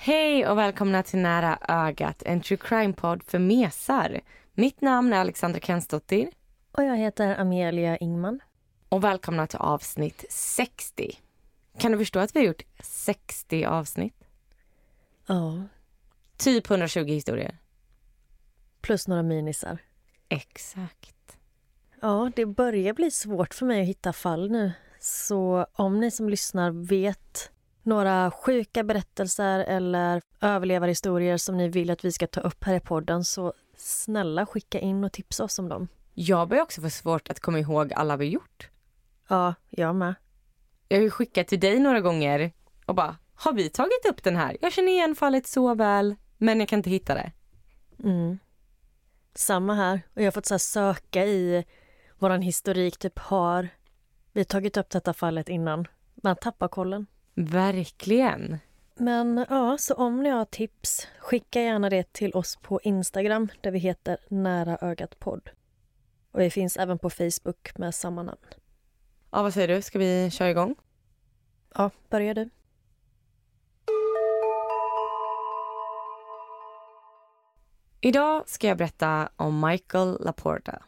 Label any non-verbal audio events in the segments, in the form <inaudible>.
Hej och välkomna till Nära ögat, en true crime-podd för mesar. Mitt namn är Alexandra Kensdottir. Och jag heter Amelia Ingman. Och välkomna till avsnitt 60. Kan du förstå att vi har gjort 60 avsnitt? Ja. Typ 120 historier. Plus några minisar. Exakt. Ja, det börjar bli svårt för mig att hitta fall nu. Så om ni som lyssnar vet några sjuka berättelser eller överlevarhistorier som ni vill att vi ska ta upp här i podden så snälla skicka in och tipsa oss om dem. Jag börjar också få svårt att komma ihåg alla vi gjort. Ja, jag med. Jag har ju skickat till dig några gånger och bara, har vi tagit upp den här? Jag känner igen fallet så väl, men jag kan inte hitta det. Mm. Samma här. Och jag har fått så söka i våran historik, typ har vi tagit upp detta fallet innan? Man tappar kollen. Verkligen. Men ja, så om ni har tips, skicka gärna det till oss på Instagram där vi heter Nära ögat podd. Och vi finns även på Facebook med samma namn. Ja, vad säger du? Ska vi köra igång? Ja, börja du. Idag ska jag berätta om Michael Laporta.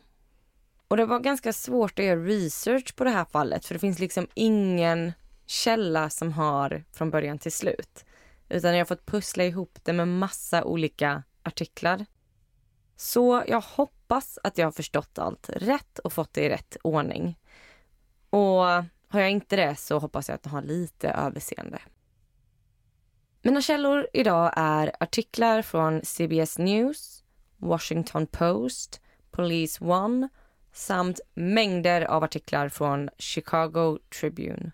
Och det var ganska svårt att göra research på det här fallet för det finns liksom ingen källa som har från början till slut. Utan jag har fått pussla ihop det med massa olika artiklar. Så jag hoppas att jag har förstått allt rätt och fått det i rätt ordning. Och har jag inte det så hoppas jag att jag har lite överseende. Mina källor idag är artiklar från CBS News, Washington Post, Police One samt mängder av artiklar från Chicago Tribune.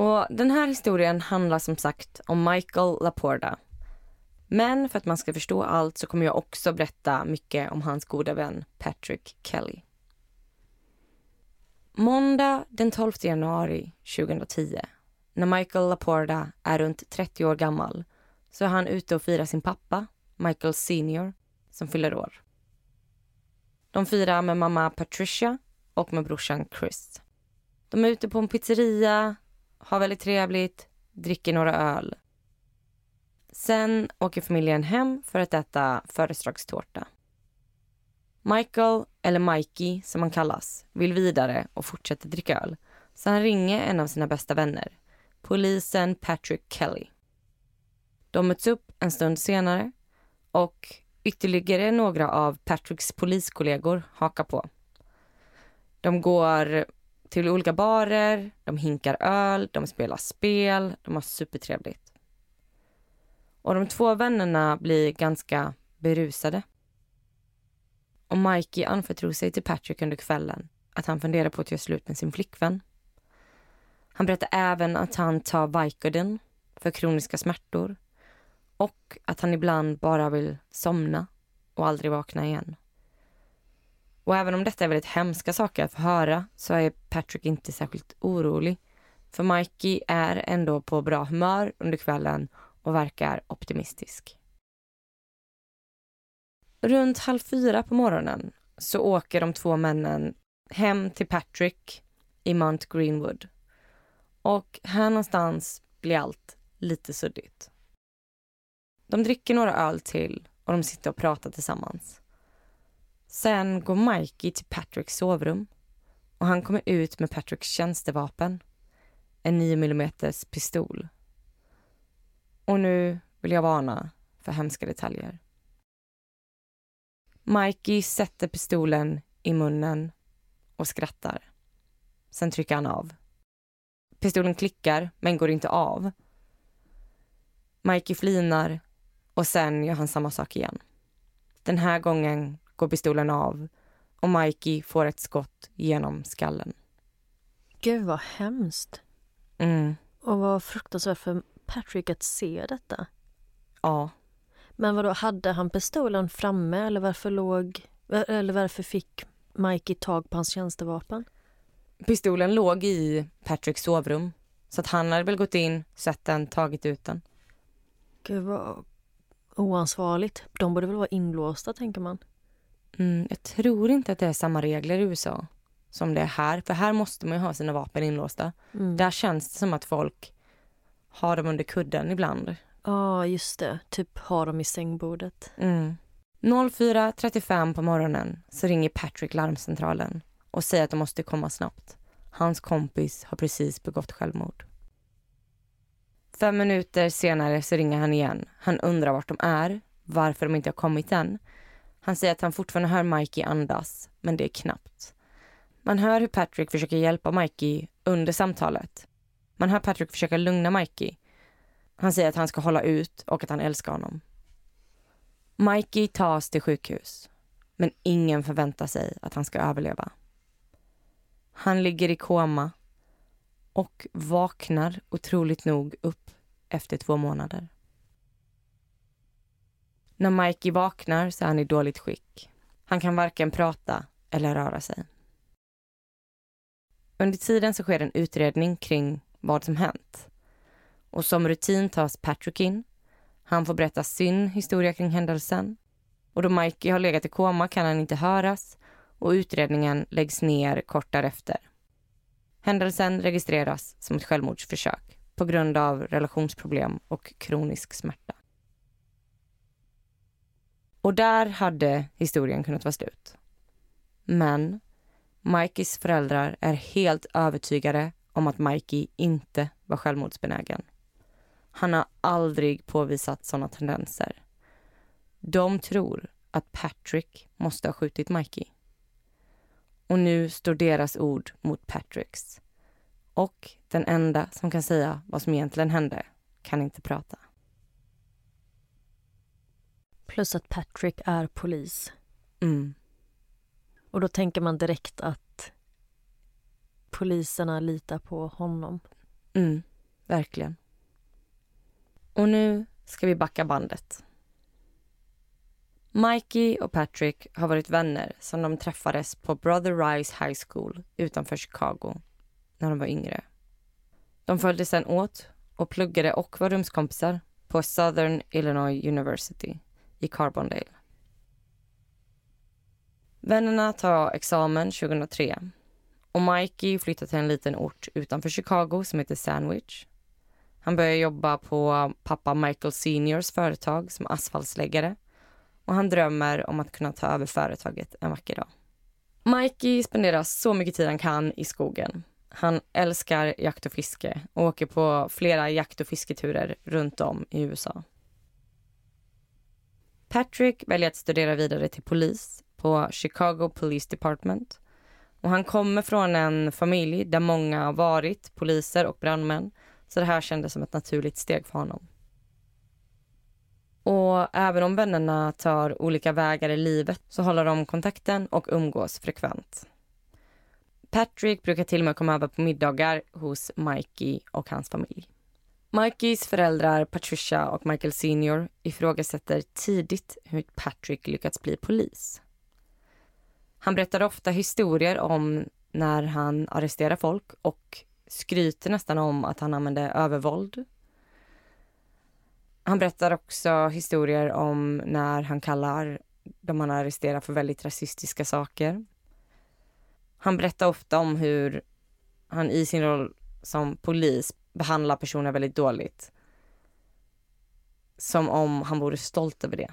Och Den här historien handlar som sagt om Michael Laporta. Men för att man ska förstå allt så kommer jag också berätta mycket om hans goda vän Patrick Kelly. Måndag den 12 januari 2010, när Michael Laporta är runt 30 år gammal, så är han ute och firar sin pappa, Michael Senior, som fyller år. De firar med mamma Patricia och med brorsan Chris. De är ute på en pizzeria, har väldigt trevligt, dricker några öl. Sen åker familjen hem för att äta födelsedagstårta. Michael, eller Mikey som han kallas, vill vidare och fortsätter dricka öl. Så han ringer en av sina bästa vänner, polisen Patrick Kelly. De möts upp en stund senare och ytterligare några av Patricks poliskollegor hakar på. De går till olika barer, de hinkar öl, de spelar spel, de har supertrevligt. Och de två vännerna blir ganska berusade. Och Mikey anförtror sig till Patrick under kvällen att han funderar på att göra slut med sin flickvän. Han berättar även att han tar Vicodin för kroniska smärtor och att han ibland bara vill somna och aldrig vakna igen. Och även om detta är väldigt hemska saker att få höra så är Patrick inte särskilt orolig. För Mikey är ändå på bra humör under kvällen och verkar optimistisk. Runt halv fyra på morgonen så åker de två männen hem till Patrick i Mount Greenwood. Och här någonstans blir allt lite suddigt. De dricker några öl till och de sitter och pratar tillsammans. Sen går Mikey till Patricks sovrum och han kommer ut med Patricks tjänstevapen, en 9 mm pistol. Och nu vill jag varna för hemska detaljer. Mikey sätter pistolen i munnen och skrattar. Sen trycker han av. Pistolen klickar, men går inte av. Mikey flinar Och sen gör han samma sak igen. Den här gången går pistolen av och Mikey får ett skott genom skallen. Gud vad hemskt. Mm. Och vad fruktansvärt för Patrick att se detta. Ja. Men vad då hade han pistolen framme eller varför låg... Eller varför fick Mikey tag på hans tjänstevapen? Pistolen låg i Patricks sovrum. Så att han hade väl gått in, sett den, tagit ut den. Gud vad oansvarigt. De borde väl vara inlåsta tänker man. Mm, jag tror inte att det är samma regler i USA som det är här. För här måste man ju ha sina vapen inlåsta. Mm. Där känns det som att folk har dem under kudden ibland. Ja, just det. Typ har dem i sängbordet. Mm. 04.35 på morgonen så ringer Patrick larmcentralen och säger att de måste komma snabbt. Hans kompis har precis begått självmord. Fem minuter senare så ringer han igen. Han undrar vart de är, varför de inte har kommit än. Han säger att han fortfarande hör Mikey andas, men det är knappt. Man hör hur Patrick försöker hjälpa Mikey under samtalet. Man hör Patrick försöka lugna Mikey. Han säger att han ska hålla ut och att han älskar honom. Mikey tas till sjukhus, men ingen förväntar sig att han ska överleva. Han ligger i koma och vaknar otroligt nog upp efter två månader. När Mikey vaknar så är han i dåligt skick. Han kan varken prata eller röra sig. Under tiden så sker en utredning kring vad som hänt. Och som rutin tas Patrick in. Han får berätta sin historia kring händelsen. Och då Mikey har legat i koma kan han inte höras och utredningen läggs ner kort därefter. Händelsen registreras som ett självmordsförsök på grund av relationsproblem och kronisk smärta. Och där hade historien kunnat vara slut. Men Mikeys föräldrar är helt övertygade om att Mikey inte var självmordsbenägen. Han har aldrig påvisat sådana tendenser. De tror att Patrick måste ha skjutit Mikey. Och nu står deras ord mot Patricks. Och den enda som kan säga vad som egentligen hände kan inte prata. Plus att Patrick är polis. Mm. Och då tänker man direkt att poliserna litar på honom. Mm, verkligen. Och nu ska vi backa bandet. Mikey och Patrick har varit vänner sedan de träffades på Brother Rice High School utanför Chicago när de var yngre. De följde sen åt och pluggade och var rumskompisar på Southern Illinois University i Carbondale. Vännerna tar examen 2003 och Mikey flyttar till en liten ort utanför Chicago som heter Sandwich. Han börjar jobba på pappa Michael Seniors företag som asfaltsläggare och han drömmer om att kunna ta över företaget en vacker dag. Mikey spenderar så mycket tid han kan i skogen. Han älskar jakt och fiske och åker på flera jakt och fisketurer runt om i USA. Patrick väljer att studera vidare till polis på Chicago Police Department. Och han kommer från en familj där många har varit poliser och brandmän så det här kändes som ett naturligt steg för honom. Och även om vännerna tar olika vägar i livet så håller de kontakten och umgås frekvent. Patrick brukar till och med komma över på middagar hos Mikey och hans familj. Mikeys föräldrar Patricia och Michael Senior ifrågasätter tidigt hur Patrick lyckats bli polis. Han berättar ofta historier om när han arresterar folk och skryter nästan om att han använde övervåld. Han berättar också historier om när han kallar de han arresterar för väldigt rasistiska saker. Han berättar ofta om hur han i sin roll som polis behandlar personer väldigt dåligt. Som om han vore stolt över det.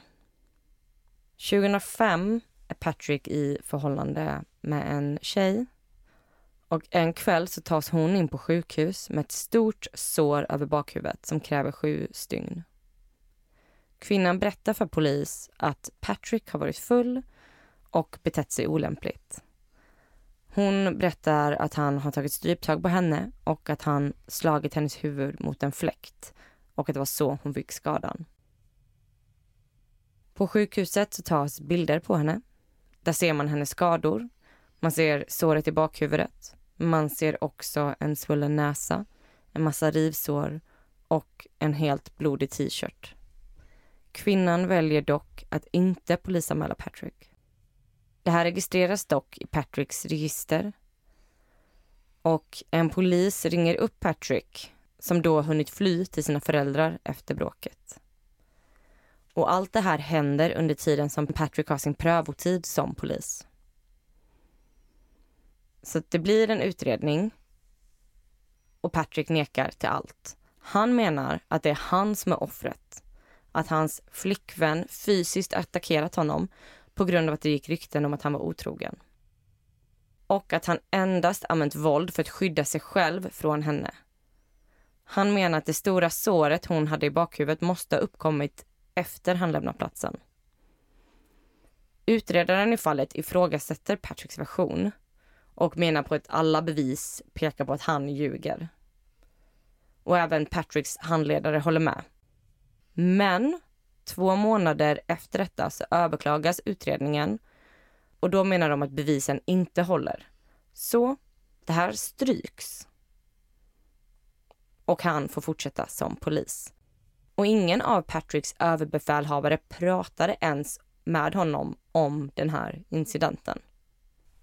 2005 är Patrick i förhållande med en tjej. Och en kväll så tas hon in på sjukhus med ett stort sår över bakhuvudet som kräver sju stygn. Kvinnan berättar för polis att Patrick har varit full och betett sig olämpligt. Hon berättar att han har tagit stryptag på henne och att han slagit hennes huvud mot en fläkt och att det var så hon fick skadan. På sjukhuset så tas bilder på henne. Där ser man hennes skador. Man ser såret i bakhuvudet. Man ser också en svullen näsa, en massa rivsår och en helt blodig t-shirt. Kvinnan väljer dock att inte polisanmäla Patrick. Det här registreras dock i Patricks register. Och en polis ringer upp Patrick som då hunnit fly till sina föräldrar efter bråket. Och allt det här händer under tiden som Patrick har sin prövotid som polis. Så det blir en utredning och Patrick nekar till allt. Han menar att det är han som är offret. Att hans flickvän fysiskt attackerat honom på grund av att det gick rykten om att han var otrogen. Och att han endast använt våld för att skydda sig själv från henne. Han menar att det stora såret hon hade i bakhuvudet måste ha uppkommit efter han lämnat platsen. Utredaren i fallet ifrågasätter Patricks version och menar på att alla bevis pekar på att han ljuger. Och även Patricks handledare håller med. Men två månader efter detta så överklagas utredningen och då menar de att bevisen inte håller. Så det här stryks. Och han får fortsätta som polis. Och ingen av Patricks överbefälhavare pratade ens med honom om den här incidenten.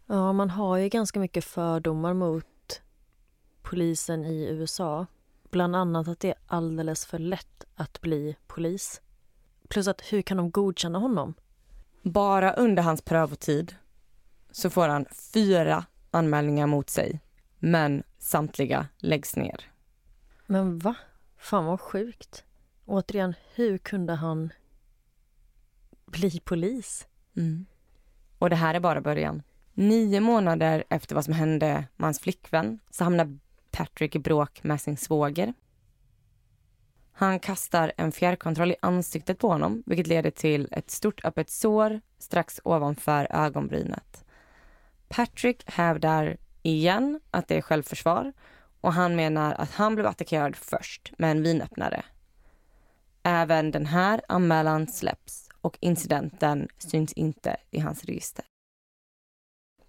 Ja, man har ju ganska mycket fördomar mot polisen i USA. Bland annat att det är alldeles för lätt att bli polis. Plus att hur kan de godkänna honom? Bara under hans prövotid så får han fyra anmälningar mot sig. Men samtliga läggs ner. Men va? Fan vad sjukt. Återigen, hur kunde han bli polis? Mm. Och det här är bara början. Nio månader efter vad som hände med hans flickvän så hamnar Patrick i bråk med sin svåger. Han kastar en fjärrkontroll i ansiktet på honom vilket leder till ett stort öppet sår strax ovanför ögonbrynet. Patrick hävdar igen att det är självförsvar och han menar att han blev attackerad först med en vinöppnare. Även den här anmälan släpps och incidenten syns inte i hans register.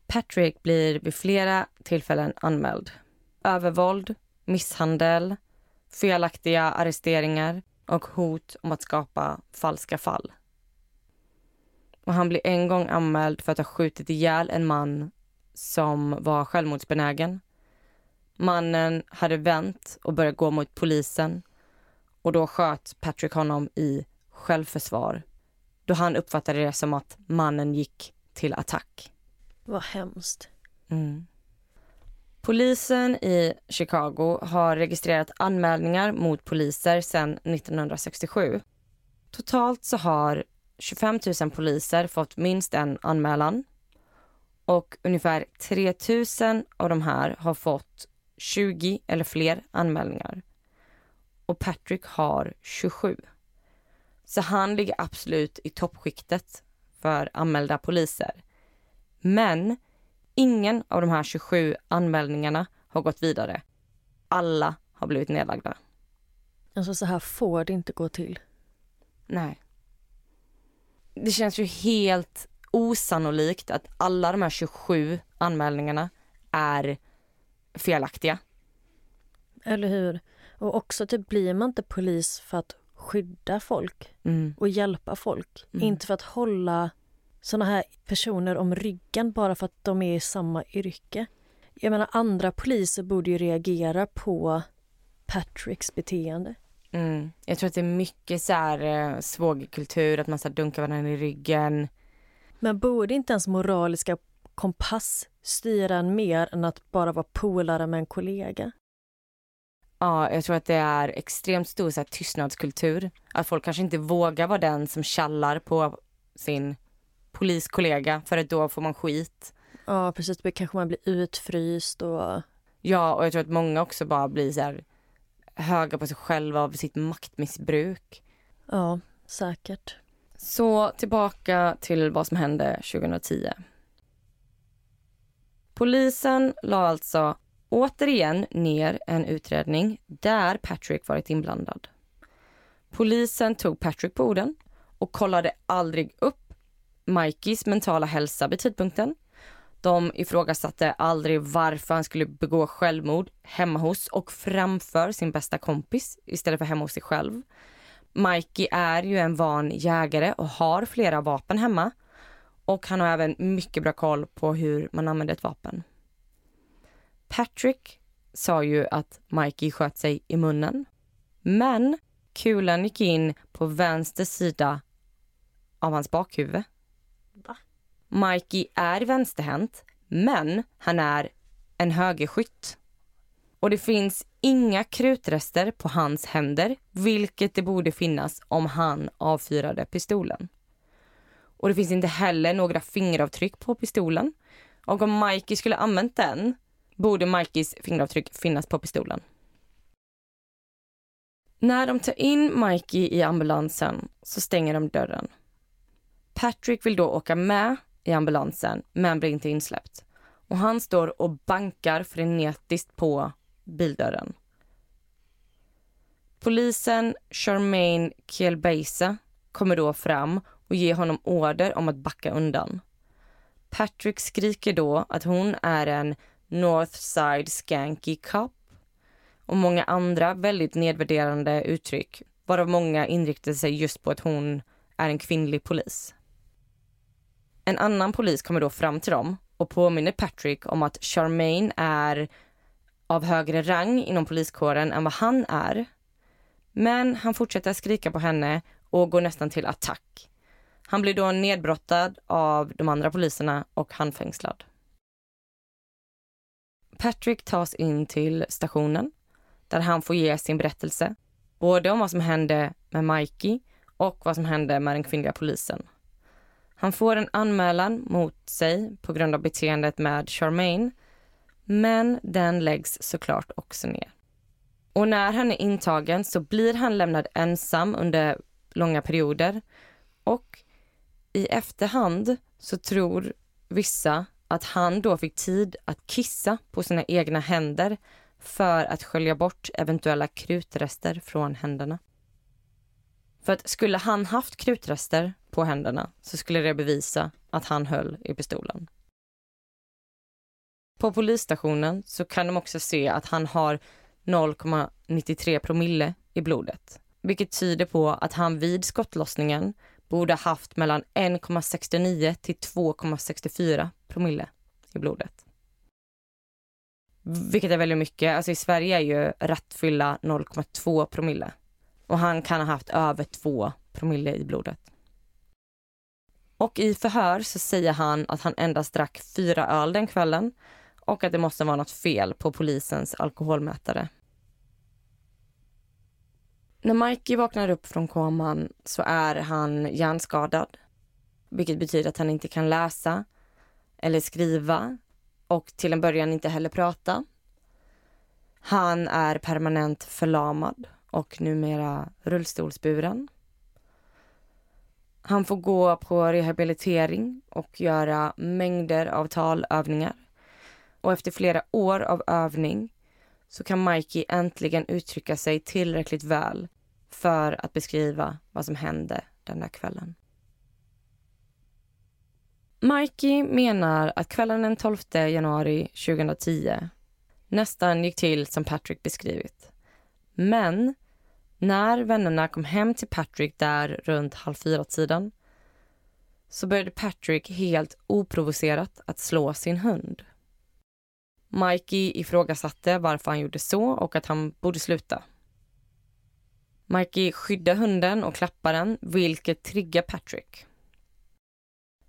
Patrick blir vid flera tillfällen anmäld. Övervåld, misshandel, felaktiga arresteringar och hot om att skapa falska fall. Och han blir en gång anmäld för att ha skjutit ihjäl en man som var självmordsbenägen. Mannen hade vänt och börjat gå mot polisen och då sköt Patrick honom i självförsvar då han uppfattade det som att mannen gick till attack. Vad hemskt. Mm. Polisen i Chicago har registrerat anmälningar mot poliser sedan 1967. Totalt så har 25 000 poliser fått minst en anmälan och ungefär 3 000 av de här har fått 20 eller fler anmälningar. Och Patrick har 27. Så han ligger absolut i toppskiktet för anmälda poliser. Men ingen av de här 27 anmälningarna har gått vidare. Alla har blivit nedlagda. Alltså så här får det inte gå till. Nej. Det känns ju helt osannolikt att alla de här 27 anmälningarna är felaktiga. Eller hur? Och också typ blir man inte polis för att skydda folk Mm. och hjälpa folk. Mm. Inte för att hålla såna här personer om ryggen bara för att de är i samma yrke. Jag menar andra poliser borde ju reagera på Patricks beteende. Mm. Jag tror att det är mycket så här eh, svågerkultur, att man så här dunkar varandra i ryggen. Men borde inte ens moraliska kompass styra en mer än att bara vara polare med en kollega? Ja, jag tror att det är extremt stor så här, tystnadskultur. Att folk kanske inte vågar vara den som kallar på sin poliskollega för att då får man skit. Ja, precis. Då kanske man blir utfryst och... Ja, och jag tror att många också bara blir så här höga på sig själva av sitt maktmissbruk. Ja, säkert. Så tillbaka till vad som hände 2010. Polisen la alltså återigen ner en utredning där Patrick varit inblandad. Polisen tog Patrick på orden och kollade aldrig upp Mikeys mentala hälsa vid tidpunkten. De ifrågasatte aldrig varför han skulle begå självmord hemma hos och framför sin bästa kompis istället för hemma hos sig själv. Mikey är ju en van jägare och har flera vapen hemma. Och han har även mycket bra koll på hur man använder ett vapen. Patrick sa ju att Mikey sköt sig i munnen. Men kulan gick in på vänster sida av hans bakhuvud. Va? Mikey är vänsterhänt, men han är en högerskytt. Och det finns inga krutrester på hans händer, vilket det borde finnas om han avfyrade pistolen. Och det finns inte heller några fingeravtryck på pistolen. Och om Mikey skulle använt den borde Mikeys fingeravtryck finnas på pistolen. När de tar in Mikey i ambulansen så stänger de dörren. Patrick vill då åka med i ambulansen men blir inte insläppt. Och han står och bankar frenetiskt på bildörren. Polisen Charmaine Kielbeise, kommer då fram och ger honom order om att backa undan. Patrick skriker då att hon är en Northside Skanky Cop och många andra väldigt nedvärderande uttryck varav många inriktar sig just på att hon är en kvinnlig polis. En annan polis kommer då fram till dem och påminner Patrick om att Charmaine är av högre rang inom poliskåren än vad han är. Men han fortsätter skrika på henne och går nästan till attack. Han blir då nedbrottad av de andra poliserna och handfängslad. Patrick tas in till stationen där han får ge sin berättelse. Både om vad som hände med Mikey och vad som hände med den kvinnliga polisen. Han får en anmälan mot sig på grund av beteendet med Charmaine men den läggs såklart också ner. Och när han är intagen så blir han lämnad ensam under långa perioder och i efterhand så tror vissa att han då fick tid att kissa på sina egna händer för att skölja bort eventuella krutrester från händerna. För att skulle han haft krutrester på händerna så skulle det bevisa att han höll i pistolen. På polisstationen så kan de också se att han har 0,93 promille i blodet. Vilket tyder på att han vid skottlossningen borde ha haft mellan 1,69 till 2,64 promille i blodet. Vilket är väldigt mycket. Alltså I Sverige är ju rattfylla 0,2 promille. Och han kan ha haft över två promille i blodet. Och i förhör så säger han att han endast drack fyra öl den kvällen och att det måste vara något fel på polisens alkoholmätare. När Mikey vaknar upp från koman så är han hjärnskadad. Vilket betyder att han inte kan läsa eller skriva och till en början inte heller prata. Han är permanent förlamad och numera rullstolsburen. Han får gå på rehabilitering och göra mängder av talövningar. Och efter flera år av övning så kan Mikey äntligen uttrycka sig tillräckligt väl för att beskriva vad som hände den där kvällen. Mikey menar att kvällen den 12 januari 2010 nästan gick till som Patrick beskrivit. Men när vännerna kom hem till Patrick där runt halv fyra-tiden så började Patrick helt oprovocerat att slå sin hund. Mikey ifrågasatte varför han gjorde så och att han borde sluta. Mikey skyddar hunden och klappar den, vilket triggar Patrick.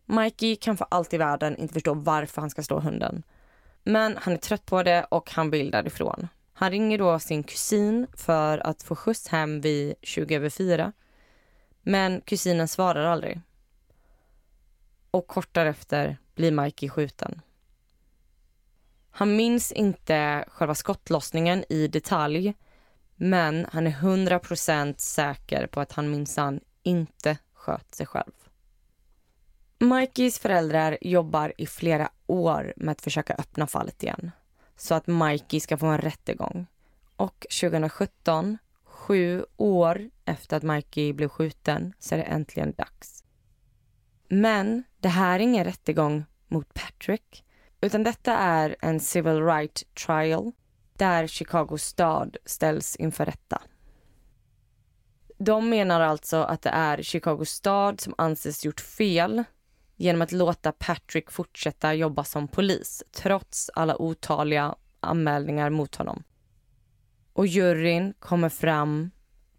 Mikey kan för allt i världen inte förstå varför han ska slå hunden. Men han är trött på det och han vill därifrån. Han ringer då sin kusin för att få skjuts hem vid 20 över 4. Men kusinen svarar aldrig. Och kort därefter blir Mikey skjuten. Han minns inte själva skottlossningen i detalj men han är 100% säker på att han minsann inte sköt sig själv. Mikeys föräldrar jobbar i flera år med att försöka öppna fallet igen så att Mikey ska få en rättegång. Och 2017, sju år efter att Mikey blev skjuten så är det äntligen dags. Men det här är ingen rättegång mot Patrick utan detta är en civil right trial där Chicago stad ställs inför rätta. De menar alltså att det är Chicago stad som anses gjort fel genom att låta Patrick fortsätta jobba som polis trots alla otaliga anmälningar mot honom. Och juryn kommer fram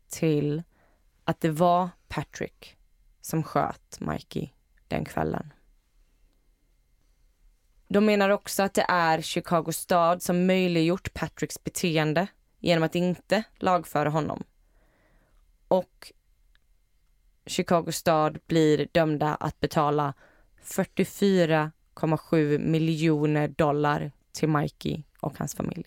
till att det var Patrick som sköt Mikey den kvällen. De menar också att det är Chicago stad som möjliggjort Patricks beteende genom att inte lagföra honom. Och Chicago stad blir dömda att betala 44,7 miljoner dollar till Mikey och hans familj.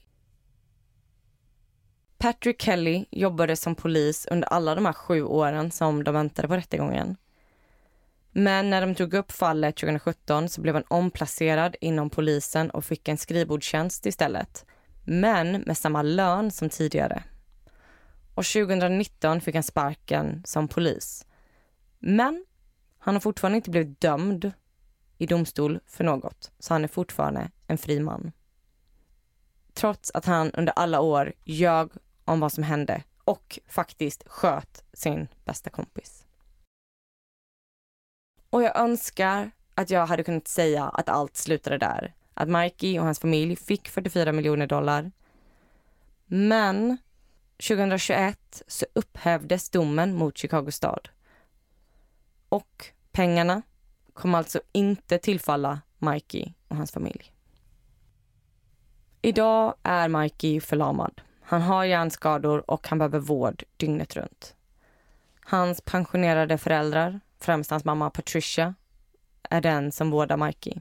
Patrick Kelly jobbade som polis under alla de här sju åren som de väntade på rättegången. Men när de tog upp fallet 2017 så blev han omplacerad inom polisen och fick en skrivbordstjänst istället. Men med samma lön som tidigare. Och 2019 fick han sparken som polis. Men han har fortfarande inte blivit dömd i domstol för något, så han är fortfarande en fri man. Trots att han under alla år ljög om vad som hände och faktiskt sköt sin bästa kompis. Och jag önskar att jag hade kunnat säga att allt slutade där. Att Mikey och hans familj fick 44 miljoner dollar. Men 2021 så upphävdes domen mot Chicago stad. Och pengarna kommer alltså inte tillfalla Mikey och hans familj. Idag är Mikey förlamad. Han har hjärnskador och han behöver vård dygnet runt. Hans pensionerade föräldrar, främst hans mamma Patricia, är den som vårdar Mikey.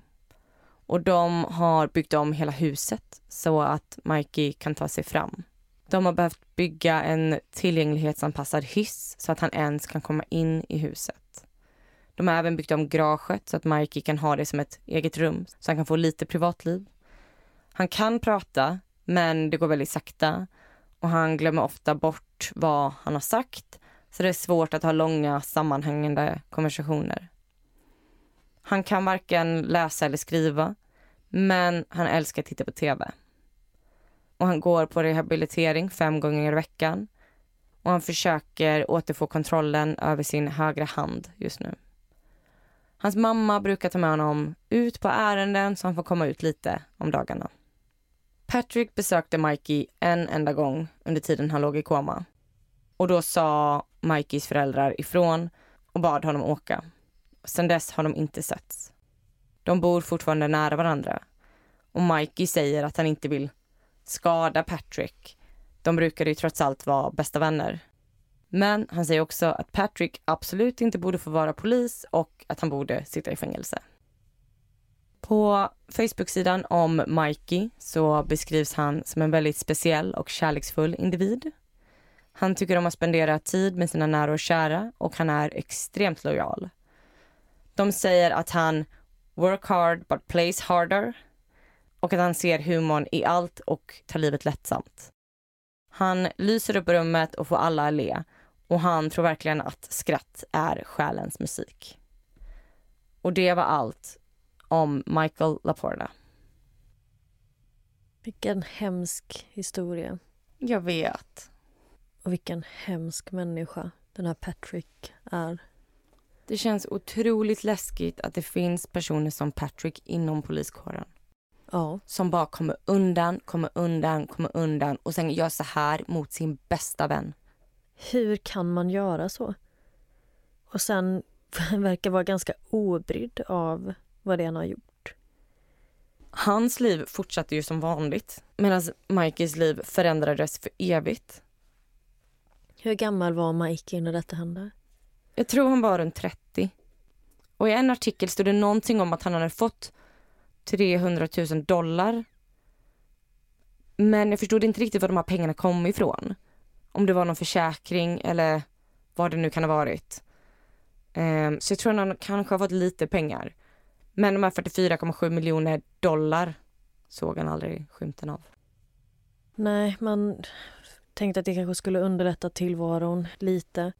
Och de har byggt om hela huset så att Mikey kan ta sig fram. De har behövt bygga en tillgänglighetsanpassad hiss så att han ens kan komma in i huset. De har även byggt om garaget så att Mikey kan ha det som ett eget rum så han kan få lite privatliv. Han kan prata, men det går väldigt sakta och han glömmer ofta bort vad han har sagt så det är svårt att ha långa sammanhängande konversationer. Han kan varken läsa eller skriva, men han älskar att titta på tv. Och han går på rehabilitering fem gånger i veckan och han försöker återfå kontrollen över sin högra hand just nu. Hans mamma brukar ta med honom ut på ärenden så han får komma ut lite om dagarna. Patrick besökte Mikey en enda gång under tiden han låg i koma. Och då sa Mikeys föräldrar ifrån och bad honom åka. Sen dess har de inte setts. De bor fortfarande nära varandra. Och Mikey säger att han inte vill skada Patrick. De brukade ju trots allt vara bästa vänner. Men han säger också att Patrick absolut inte borde få vara polis och att han borde sitta i fängelse. På Facebook-sidan om Mikey så beskrivs han som en väldigt speciell och kärleksfull individ. Han tycker om att spendera tid med sina nära och kära och han är extremt lojal. De säger att han work hard but plays harder och att han ser humorn i allt och tar livet lättsamt. Han lyser upp rummet och får alla att le och han tror verkligen att skratt är själens musik. Och det var allt om Michael Laporta. Vilken hemsk historia. Jag vet. Och vilken hemsk människa den här Patrick är. Det känns otroligt läskigt att det finns personer som Patrick inom poliskåren. Ja. Som bara kommer undan, kommer undan, kommer undan och sen gör så här mot sin bästa vän. Hur kan man göra så? Och sen <laughs> verkar vara ganska obrydd av vad det än har gjort. Hans liv fortsatte ju som vanligt medan Mikeys liv förändrades för evigt. Hur gammal var Mikey när detta hände? Jag tror han var runt 30. Och i en artikel stod det någonting om att han hade fått 300 000 dollar. Men jag förstod inte riktigt var de här pengarna kom ifrån. Om det var någon försäkring eller vad det nu kan ha varit. Um, så jag tror han kanske har fått lite pengar. Men de här 44,7 miljoner dollar såg han aldrig skymten av. Nej, man Tänkte att det kanske skulle underlätta tillvaron lite.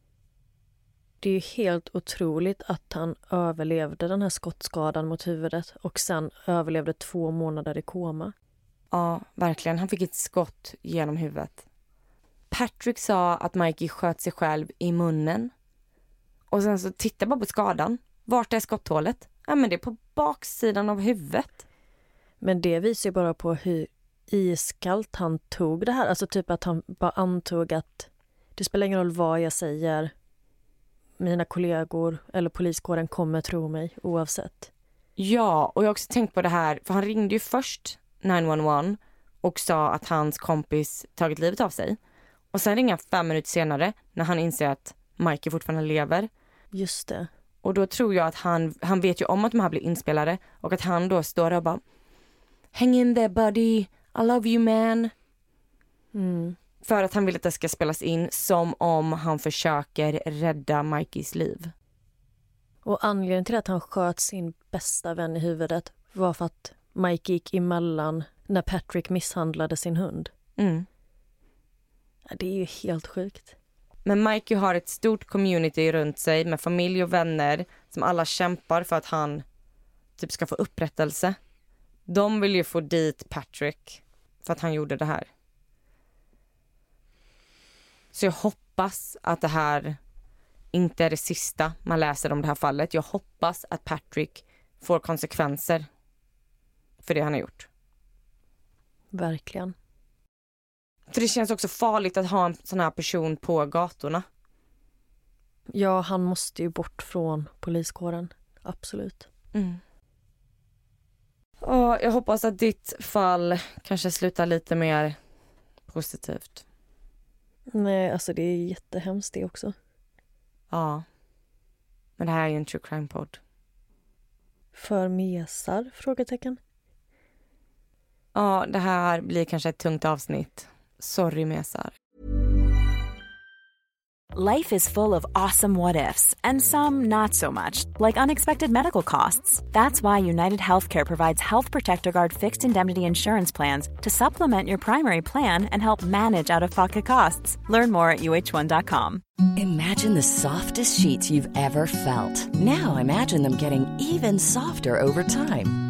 Det är ju helt otroligt att han överlevde den här skottskadan mot huvudet och sen överlevde två månader i koma. Ja, verkligen. Han fick ett skott genom huvudet. Patrick sa att Mikey sköt sig själv i munnen. Och sen så titta bara på skadan. Vart är skotthålet? Ja, men det är på baksidan av huvudet. Men det visar ju bara på hur iskallt han tog det här. Alltså typ att han bara antog att det spelar ingen roll vad jag säger. Mina kollegor eller poliskåren kommer tro mig oavsett. Ja, och jag har också tänkt på det här, för han ringde ju först 911 och sa att hans kompis tagit livet av sig. Och sen ringer han fem minuter senare när han inser att Mikey fortfarande lever. Just det. Och då tror jag att han, han vet ju om att de här blir inspelade och att han då står där och bara Hang in there buddy, I love you man. Mm. För att han vill att det ska spelas in som om han försöker rädda Mikeys liv. Och anledningen till att han sköt sin bästa vän i huvudet var för att Mike gick emellan när Patrick misshandlade sin hund. Mm. Det är ju helt sjukt. Men Mikey har ett stort community runt sig med familj och vänner som alla kämpar för att han typ ska få upprättelse. De vill ju få dit Patrick för att han gjorde det här. Så jag hoppas att det här inte är det sista man läser om det här fallet. Jag hoppas att Patrick får konsekvenser för det han har gjort. Verkligen. För det känns också farligt att ha en sån här person på gatorna. Ja, han måste ju bort från poliskåren. Absolut. Mm. Och jag hoppas att ditt fall kanske slutar lite mer positivt. Nej, alltså det är jättehemskt det också. Ja. Men det här är ju en true crime-podd. För mesar? Frågetecken. Ja, det här blir kanske ett tungt avsnitt. Sorry mesar. Life is full of awesome what ifs, and some not so much, like unexpected medical costs. That's why United Healthcare provides Health Protector Guard fixed indemnity insurance plans to supplement your primary plan and help manage out of pocket costs. Learn more at uh1.com. Imagine the softest sheets you've ever felt. Now imagine them getting even softer over time.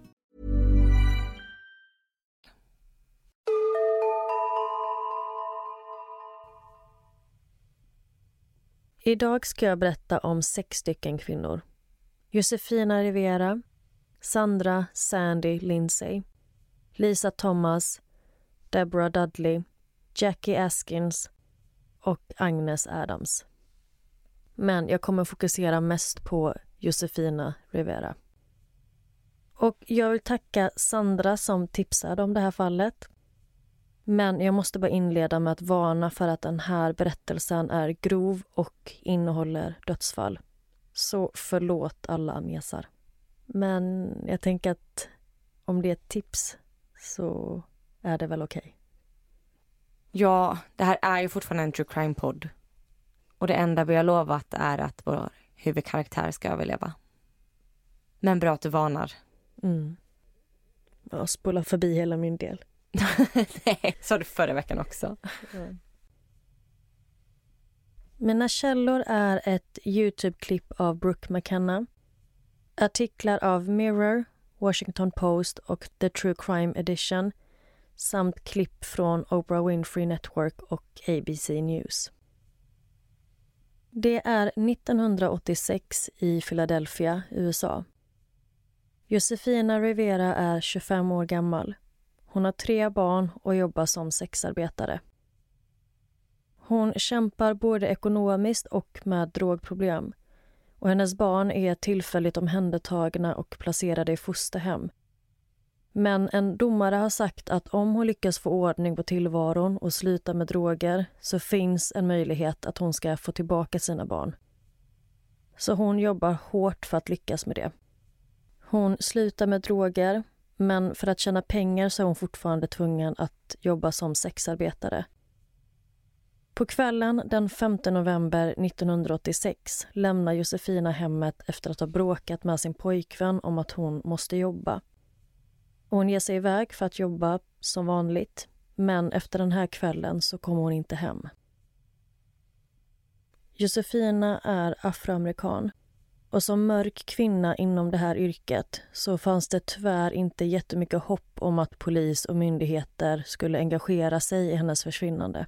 Idag ska jag berätta om sex stycken kvinnor. Josefina Rivera, Sandra Sandy Lindsay, Lisa Thomas, Deborah Dudley, Jackie Askins och Agnes Adams. Men jag kommer fokusera mest på Josefina Rivera. Och jag vill tacka Sandra som tipsade om det här fallet. Men jag måste bara inleda med att varna för att den här berättelsen är grov och innehåller dödsfall. Så förlåt alla mesar. Men jag tänker att om det är ett tips så är det väl okej. Ja, det här är ju fortfarande en true crime-podd. Och det enda vi har lovat är att vår huvudkaraktär ska överleva. Men bra att du varnar. Mm. Jag spolar förbi hela min del. <laughs> Nej, sa du förra veckan också. Mina källor är ett Youtube-klipp av Brooke McKenna artiklar av Mirror, Washington Post och The True Crime Edition samt klipp från Oprah Winfrey Network och ABC News. Det är 1986 i Philadelphia, USA. Josefina Rivera är 25 år gammal. Hon har tre barn och jobbar som sexarbetare. Hon kämpar både ekonomiskt och med drogproblem och hennes barn är tillfälligt omhändertagna och placerade i fosterhem. Men en domare har sagt att om hon lyckas få ordning på tillvaron och sluta med droger så finns en möjlighet att hon ska få tillbaka sina barn. Så hon jobbar hårt för att lyckas med det. Hon slutar med droger, men för att tjäna pengar så är hon fortfarande tvungen att jobba som sexarbetare. På kvällen den 5 november 1986 lämnar Josefina hemmet efter att ha bråkat med sin pojkvän om att hon måste jobba. Hon ger sig iväg för att jobba som vanligt men efter den här kvällen så kommer hon inte hem. Josefina är afroamerikan och som mörk kvinna inom det här yrket så fanns det tyvärr inte jättemycket hopp om att polis och myndigheter skulle engagera sig i hennes försvinnande.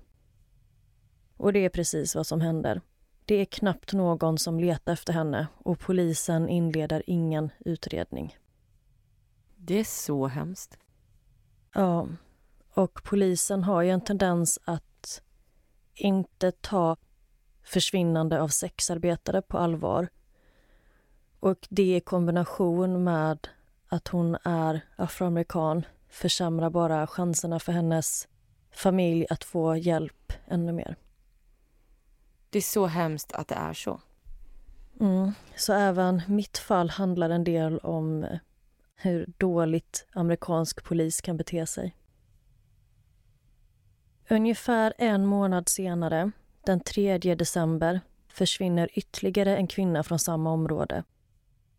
Och det är precis vad som händer. Det är knappt någon som letar efter henne och polisen inleder ingen utredning. Det är så hemskt. Ja, och polisen har ju en tendens att inte ta försvinnande av sexarbetare på allvar. Och det i kombination med att hon är afroamerikan försämrar bara chanserna för hennes familj att få hjälp ännu mer. Det är så hemskt att det är så. Mm. Så även mitt fall handlar en del om hur dåligt amerikansk polis kan bete sig. Ungefär en månad senare, den 3 december försvinner ytterligare en kvinna från samma område.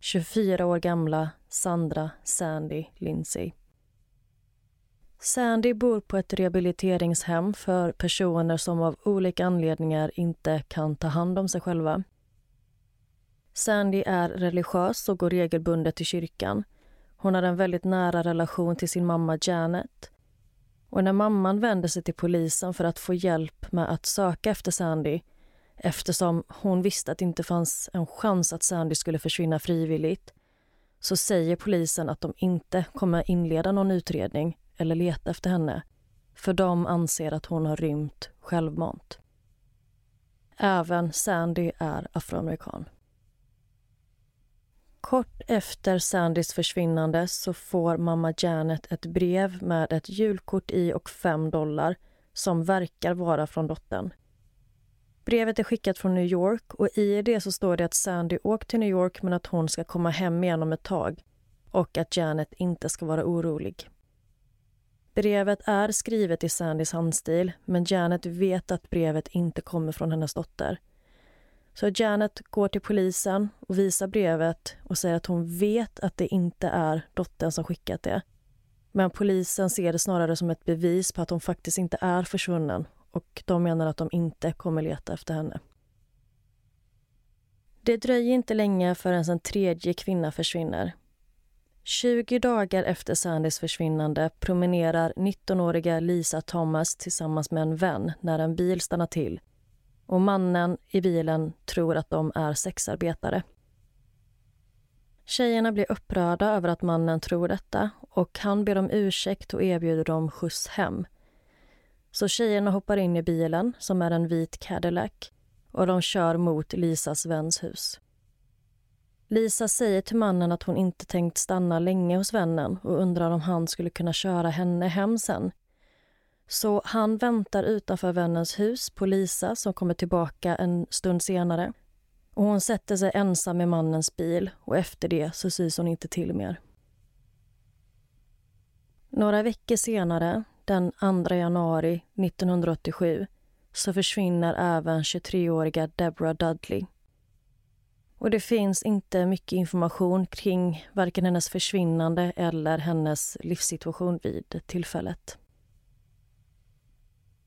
24 år gamla Sandra Sandy Lindsay. Sandy bor på ett rehabiliteringshem för personer som av olika anledningar inte kan ta hand om sig själva. Sandy är religiös och går regelbundet till kyrkan. Hon har en väldigt nära relation till sin mamma Janet. Och när mamman vänder sig till polisen för att få hjälp med att söka efter Sandy eftersom hon visste att det inte fanns en chans att Sandy skulle försvinna frivilligt så säger polisen att de inte kommer inleda någon utredning eller leta efter henne för de anser att hon har rymt självmant. Även Sandy är afroamerikan. Kort efter Sandys försvinnande så får mamma Janet ett brev med ett julkort i och fem dollar som verkar vara från dottern. Brevet är skickat från New York och i det så står det att Sandy åkt till New York men att hon ska komma hem igen om ett tag och att Janet inte ska vara orolig. Brevet är skrivet i Sandys handstil men Janet vet att brevet inte kommer från hennes dotter. Så Janet går till polisen och visar brevet och säger att hon vet att det inte är dottern som skickat det. Men polisen ser det snarare som ett bevis på att hon faktiskt inte är försvunnen och de menar att de inte kommer leta efter henne. Det dröjer inte länge förrän en tredje kvinna försvinner. 20 dagar efter Sandys försvinnande promenerar 19-åriga Lisa Thomas tillsammans med en vän när en bil stannar till och mannen i bilen tror att de är sexarbetare. Tjejerna blir upprörda över att mannen tror detta och han ber om ursäkt och erbjuder dem skjuts hem. Så tjejerna hoppar in i bilen, som är en vit Cadillac och de kör mot Lisas väns hus. Lisa säger till mannen att hon inte tänkt stanna länge hos vännen och undrar om han skulle kunna köra henne hem sen. Så han väntar utanför vännens hus på Lisa som kommer tillbaka en stund senare. Och Hon sätter sig ensam i mannens bil och efter det så syns hon inte till mer. Några veckor senare, den 2 januari 1987 så försvinner även 23-åriga Deborah Dudley. Och Det finns inte mycket information kring varken hennes försvinnande eller hennes livssituation vid tillfället.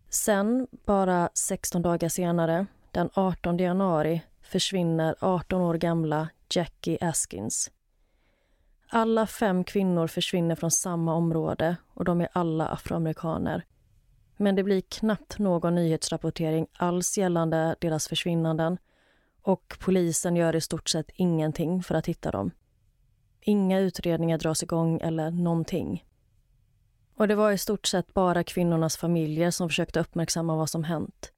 Sen, bara 16 dagar senare, den 18 januari försvinner 18 år gamla Jackie Askins. Alla fem kvinnor försvinner från samma område och de är alla afroamerikaner. Men det blir knappt någon nyhetsrapportering alls gällande deras försvinnanden och polisen gör i stort sett ingenting för att hitta dem. Inga utredningar dras igång eller någonting. Och det var i stort sett bara kvinnornas familjer som försökte uppmärksamma vad som hänt.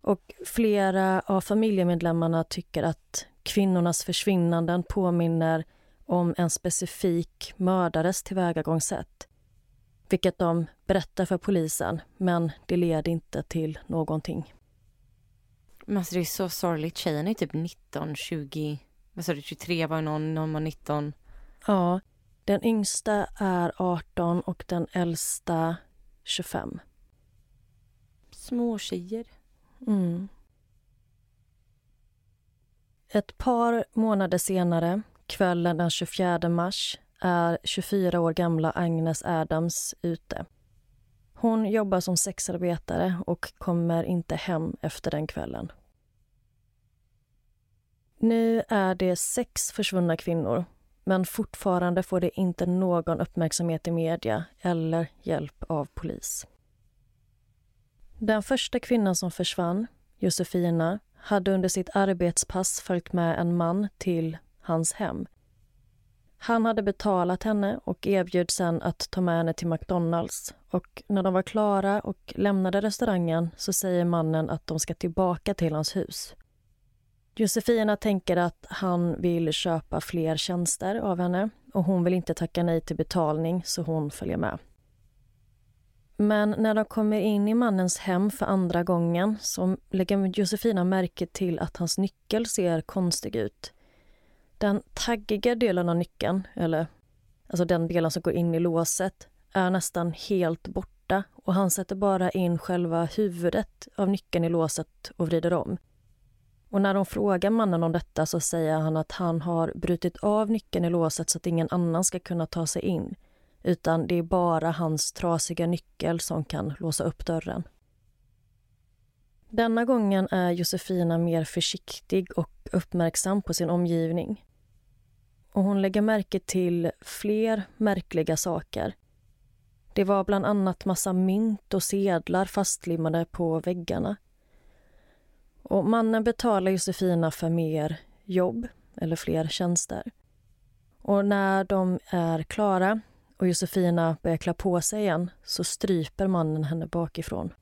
Och flera av familjemedlemmarna tycker att kvinnornas försvinnanden påminner om en specifik mördares tillvägagångssätt. Vilket de berättar för polisen, men det leder inte till någonting. Men alltså det är så sorgligt. Tjejen är typ 19, 20, vad sa du, 23 var någon, någon var 19. Ja, den yngsta är 18 och den äldsta 25. Små tjejer. Mm. Ett par månader senare, kvällen den 24 mars är 24 år gamla Agnes Adams ute. Hon jobbar som sexarbetare och kommer inte hem efter den kvällen. Nu är det sex försvunna kvinnor men fortfarande får det inte någon uppmärksamhet i media eller hjälp av polis. Den första kvinnan som försvann, Josefina, hade under sitt arbetspass följt med en man till hans hem. Han hade betalat henne och erbjöd sen att ta med henne till McDonalds. Och när de var klara och lämnade restaurangen så säger mannen att de ska tillbaka till hans hus. Josefina tänker att han vill köpa fler tjänster av henne och hon vill inte tacka nej till betalning så hon följer med. Men när de kommer in i mannens hem för andra gången så lägger Josefina märke till att hans nyckel ser konstig ut. Den taggiga delen av nyckeln, eller alltså den delen som går in i låset, är nästan helt borta och han sätter bara in själva huvudet av nyckeln i låset och vrider om. Och när de frågar mannen om detta så säger han att han har brutit av nyckeln i låset så att ingen annan ska kunna ta sig in. Utan det är bara hans trasiga nyckel som kan låsa upp dörren. Denna gången är Josefina mer försiktig och uppmärksam på sin omgivning. Och hon lägger märke till fler märkliga saker. Det var bland annat massa mynt och sedlar fastlimmade på väggarna. Och mannen betalar Josefina för mer jobb eller fler tjänster. Och när de är klara och Josefina börjar klä på sig igen så stryper mannen henne bakifrån.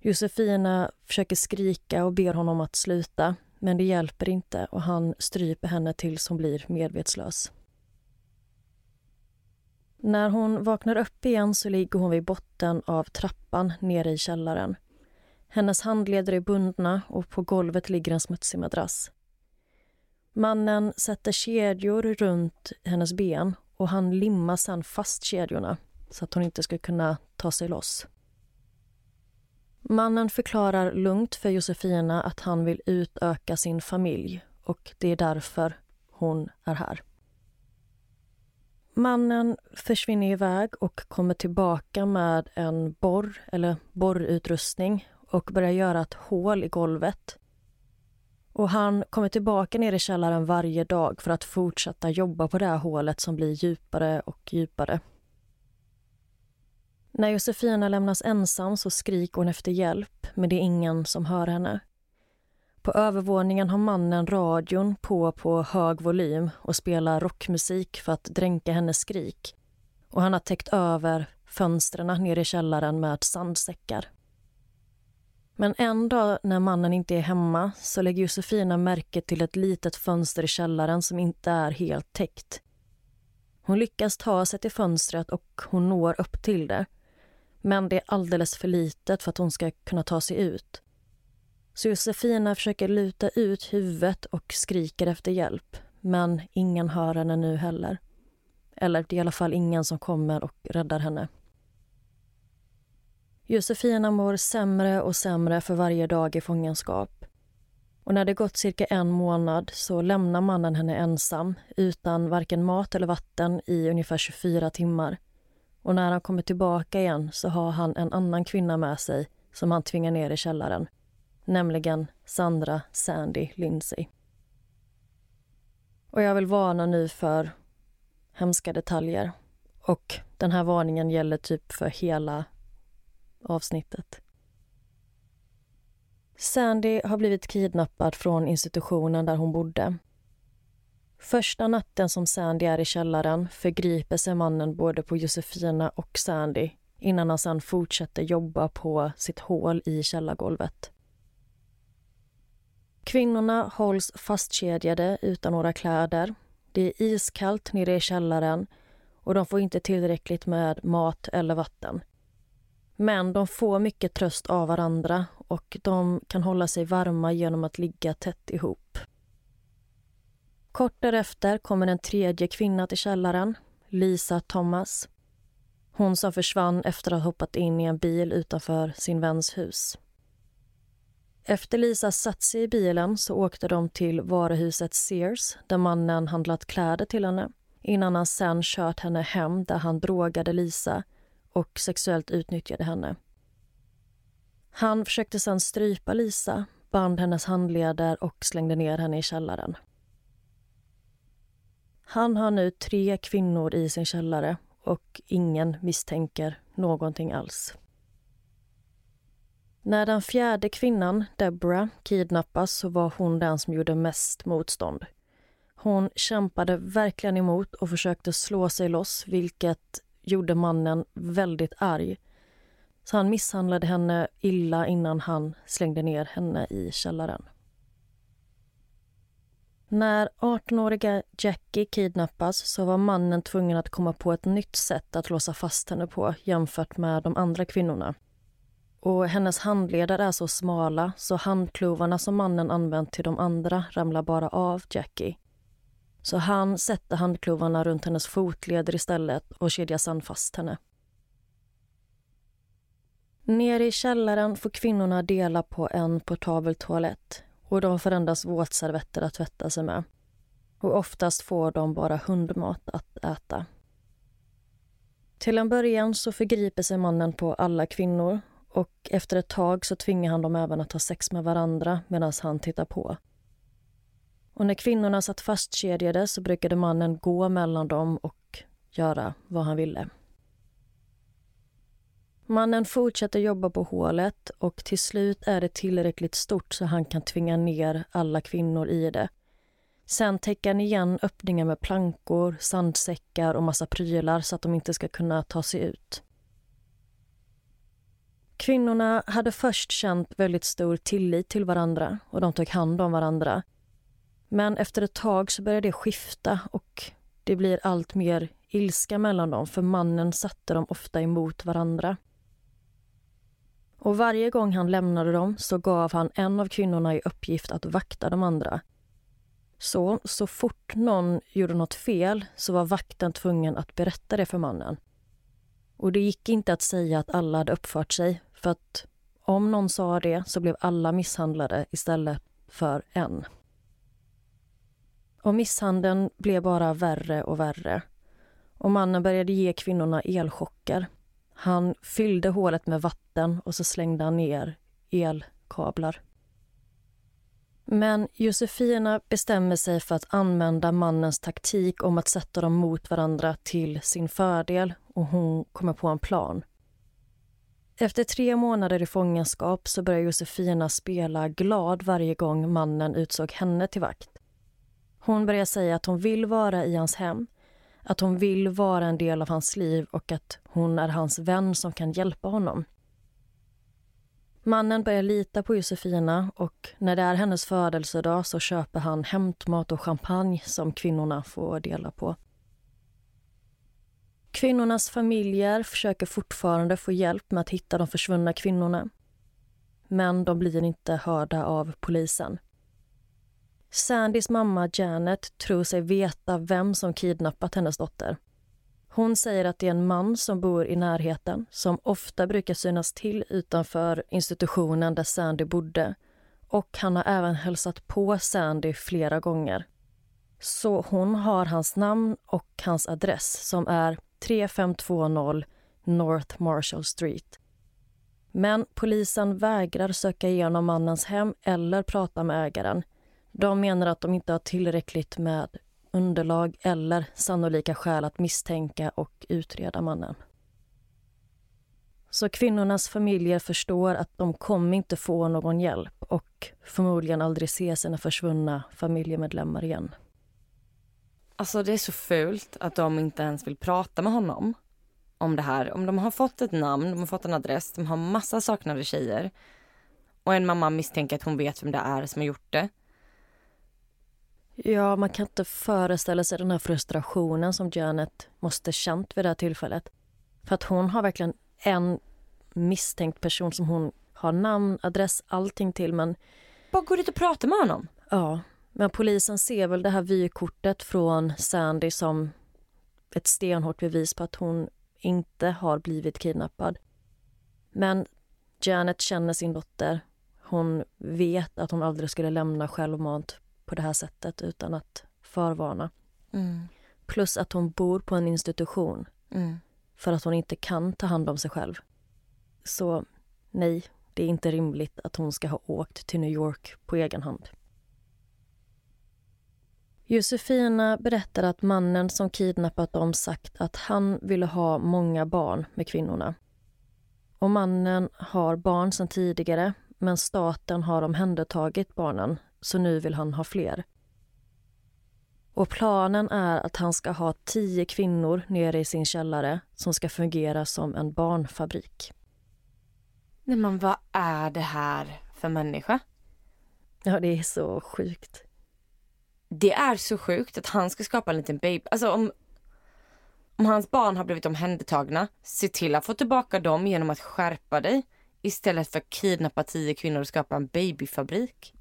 Josefina försöker skrika och ber honom att sluta men det hjälper inte och han stryper henne tills hon blir medvetslös. När hon vaknar upp igen så ligger hon vid botten av trappan nere i källaren. Hennes handleder är bundna och på golvet ligger en smutsig madrass. Mannen sätter kedjor runt hennes ben och han limmar sedan fast kedjorna så att hon inte ska kunna ta sig loss. Mannen förklarar lugnt för Josefina att han vill utöka sin familj och det är därför hon är här. Mannen försvinner iväg och kommer tillbaka med en borr eller borrutrustning och börjar göra ett hål i golvet. Och han kommer tillbaka ner i källaren varje dag för att fortsätta jobba på det här hålet som blir djupare och djupare. När Josefina lämnas ensam så skriker hon efter hjälp, men det är ingen som hör henne. På övervåningen har mannen radion på på hög volym och spelar rockmusik för att dränka hennes skrik. Och han har täckt över fönstren nere i källaren med sandsäckar. Men en dag när mannen inte är hemma så lägger Josefina märke till ett litet fönster i källaren som inte är helt täckt. Hon lyckas ta sig till fönstret och hon når upp till det. Men det är alldeles för litet för att hon ska kunna ta sig ut. Så Josefina försöker luta ut huvudet och skriker efter hjälp. Men ingen hör henne nu heller. Eller det är i alla fall ingen som kommer och räddar henne. Josefina mår sämre och sämre för varje dag i fångenskap. Och när det gått cirka en månad så lämnar mannen henne ensam utan varken mat eller vatten i ungefär 24 timmar. Och när han kommer tillbaka igen så har han en annan kvinna med sig som han tvingar ner i källaren. Nämligen Sandra Sandy Lindsay. Och jag vill varna nu för hemska detaljer. Och den här varningen gäller typ för hela avsnittet. Sandy har blivit kidnappad från institutionen där hon bodde. Första natten som Sandy är i källaren förgriper sig mannen både på Josefina och Sandy innan han sedan fortsätter jobba på sitt hål i källargolvet. Kvinnorna hålls fastkedjade utan några kläder. Det är iskallt nere i källaren och de får inte tillräckligt med mat eller vatten. Men de får mycket tröst av varandra och de kan hålla sig varma genom att ligga tätt ihop. Kort därefter kommer en tredje kvinna till källaren, Lisa Thomas. Hon som försvann efter att ha hoppat in i en bil utanför sin väns hus. Efter Lisa satt sig i bilen så åkte de till varuhuset Sears där mannen handlat kläder till henne innan han sen kört henne hem där han drogade Lisa och sexuellt utnyttjade henne. Han försökte sen strypa Lisa, band hennes handleder och slängde ner henne i källaren. Han har nu tre kvinnor i sin källare och ingen misstänker någonting alls. När den fjärde kvinnan, Deborah, kidnappas så var hon den som gjorde mest motstånd. Hon kämpade verkligen emot och försökte slå sig loss vilket gjorde mannen väldigt arg. Så han misshandlade henne illa innan han slängde ner henne i källaren. När 18-åriga Jackie kidnappas så var mannen tvungen att komma på ett nytt sätt att låsa fast henne på jämfört med de andra kvinnorna. Och hennes handleder är så smala så handklovarna som mannen använt till de andra ramlar bara av Jackie. Så han sätter handklovarna runt hennes fotleder istället och kedjar sedan fast henne. Nere i källaren får kvinnorna dela på en portabel toalett och de får endast våtservetter att tvätta sig med. Och oftast får de bara hundmat att äta. Till en början så förgriper sig mannen på alla kvinnor och efter ett tag så tvingar han dem även att ha sex med varandra medan han tittar på. Och när kvinnorna satt fastkedjade så brukade mannen gå mellan dem och göra vad han ville. Mannen fortsätter jobba på hålet och till slut är det tillräckligt stort så han kan tvinga ner alla kvinnor i det. Sen täcker han igen öppningen med plankor, sandsäckar och massa prylar så att de inte ska kunna ta sig ut. Kvinnorna hade först känt väldigt stor tillit till varandra och de tog hand om varandra. Men efter ett tag så började det skifta och det blir allt mer ilska mellan dem för mannen satte dem ofta emot varandra. Och varje gång han lämnade dem så gav han en av kvinnorna i uppgift att vakta de andra. Så, så fort någon gjorde något fel så var vakten tvungen att berätta det för mannen. Och det gick inte att säga att alla hade uppfört sig för att om någon sa det så blev alla misshandlade istället för en. Och misshandeln blev bara värre och värre. Och mannen började ge kvinnorna elchocker. Han fyllde hålet med vatten och så slängde han ner elkablar. Men Josefina bestämmer sig för att använda mannens taktik om att sätta dem mot varandra till sin fördel och hon kommer på en plan. Efter tre månader i fångenskap så börjar Josefina spela glad varje gång mannen utsåg henne till vakt. Hon börjar säga att hon vill vara i hans hem, att hon vill vara en del av hans liv och att hon är hans vän som kan hjälpa honom. Mannen börjar lita på Josefina och när det är hennes födelsedag så köper han hämtmat och champagne som kvinnorna får dela på. Kvinnornas familjer försöker fortfarande få hjälp med att hitta de försvunna kvinnorna. Men de blir inte hörda av polisen. Sandys mamma Janet tror sig veta vem som kidnappat hennes dotter. Hon säger att det är en man som bor i närheten som ofta brukar synas till utanför institutionen där Sandy bodde. Och han har även hälsat på Sandy flera gånger. Så hon har hans namn och hans adress som är 3520 North Marshall Street. Men polisen vägrar söka igenom mannens hem eller prata med ägaren. De menar att de inte har tillräckligt med underlag eller sannolika skäl att misstänka och utreda mannen. Så kvinnornas familjer förstår att de kommer inte få någon hjälp och förmodligen aldrig se sina försvunna familjemedlemmar igen. Alltså det är så fult att de inte ens vill prata med honom om det här. Om de har fått ett namn, de har fått en adress, de har massa saknade tjejer och en mamma misstänker att hon vet vem det är som har gjort det Ja, man kan inte föreställa sig den här frustrationen som Janet måste känt vid det här tillfället. För att hon har verkligen en misstänkt person som hon har namn, adress, allting till men... Bara gå dit och prata med honom. Ja, men polisen ser väl det här vykortet från Sandy som ett stenhårt bevis på att hon inte har blivit kidnappad. Men Janet känner sin dotter. Hon vet att hon aldrig skulle lämna självmant på det här sättet utan att förvarna. Mm. Plus att hon bor på en institution Mm. för att hon inte kan ta hand om sig själv. Så nej, det är inte rimligt att hon ska ha åkt till New York på egen hand. Josefina berättar att mannen som kidnappat dem sagt att han ville ha många barn med kvinnorna. Och mannen har barn sedan tidigare men staten har omhändertagit barnen så nu vill han ha fler. Och planen är att han ska ha tio kvinnor nere i sin källare som ska fungera som en barnfabrik. Nej men vad är det här för människa? Ja, det är så sjukt. Det är så sjukt att han ska skapa en liten baby. Alltså om, om hans barn har blivit omhändertagna, se till att få tillbaka dem genom att skärpa dig istället för att kidnappa tio kvinnor och skapa en babyfabrik.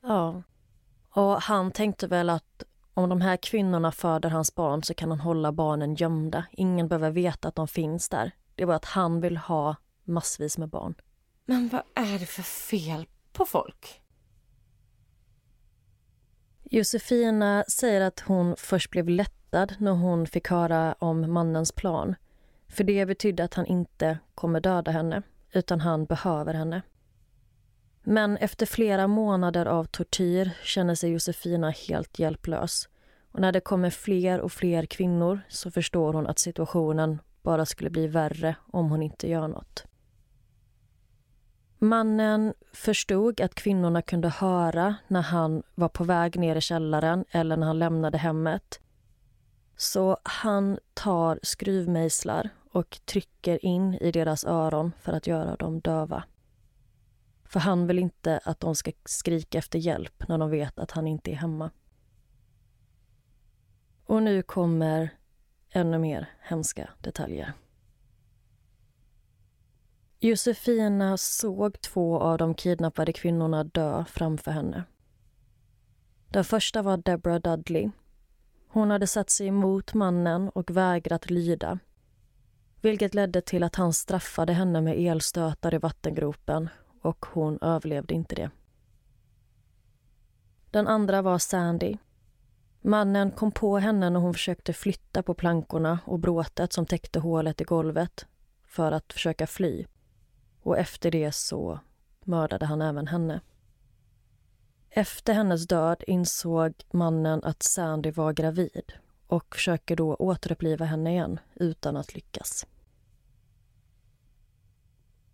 Ja. Och han tänkte väl att om de här kvinnorna föder hans barn så kan han hålla barnen gömda. Ingen behöver veta att de finns där. Det var att han vill ha massvis med barn. Men vad är det för fel på folk? Josefina säger att hon först blev lättad när hon fick höra om mannens plan. För det betydde att han inte kommer döda henne, utan han behöver henne. Men efter flera månader av tortyr känner sig Josefina helt hjälplös. Och när det kommer fler och fler kvinnor så förstår hon att situationen bara skulle bli värre om hon inte gör något. Mannen förstod att kvinnorna kunde höra när han var på väg ner i källaren eller när han lämnade hemmet. Så han tar skruvmejslar och trycker in i deras öron för att göra dem döva. För han vill inte att de ska skrika efter hjälp när de vet att han inte är hemma. Och nu kommer ännu mer hemska detaljer. Josefina såg två av de kidnappade kvinnorna dö framför henne. Den första var Deborah Dudley. Hon hade satt sig emot mannen och vägrat lyda vilket ledde till att han straffade henne med elstötar i vattengropen och hon överlevde inte det. Den andra var Sandy. Mannen kom på henne när hon försökte flytta på plankorna och bråtet som täckte hålet i golvet för att försöka fly. Och efter det så mördade han även henne. Efter hennes död insåg mannen att Sandy var gravid och försöker då återuppliva henne igen utan att lyckas.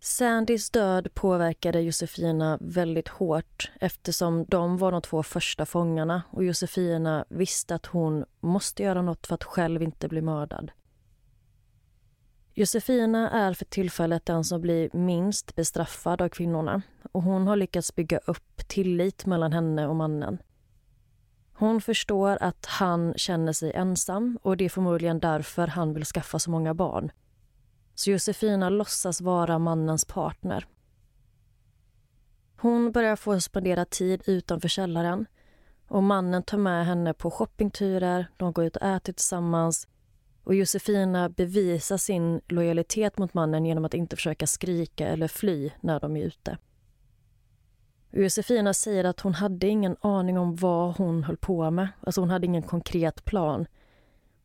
Sandys död påverkade Josefina väldigt hårt eftersom de var de två första fångarna och Josefina visste att hon måste göra något för att själv inte bli mördad. Josefina är för tillfället den som blir minst bestraffad av kvinnorna och hon har lyckats bygga upp tillit mellan henne och mannen. Hon förstår att han känner sig ensam och det är förmodligen därför han vill skaffa så många barn. Så Josefina låtsas vara mannens partner. Hon börjar få spendera tid utanför källaren och mannen tar med henne på shoppingturer, de går ut och äter tillsammans och Josefina bevisar sin lojalitet mot mannen genom att inte försöka skrika eller fly när de är ute. Josefina säger att hon hade ingen aning om vad hon höll på med. Alltså hon hade ingen konkret plan.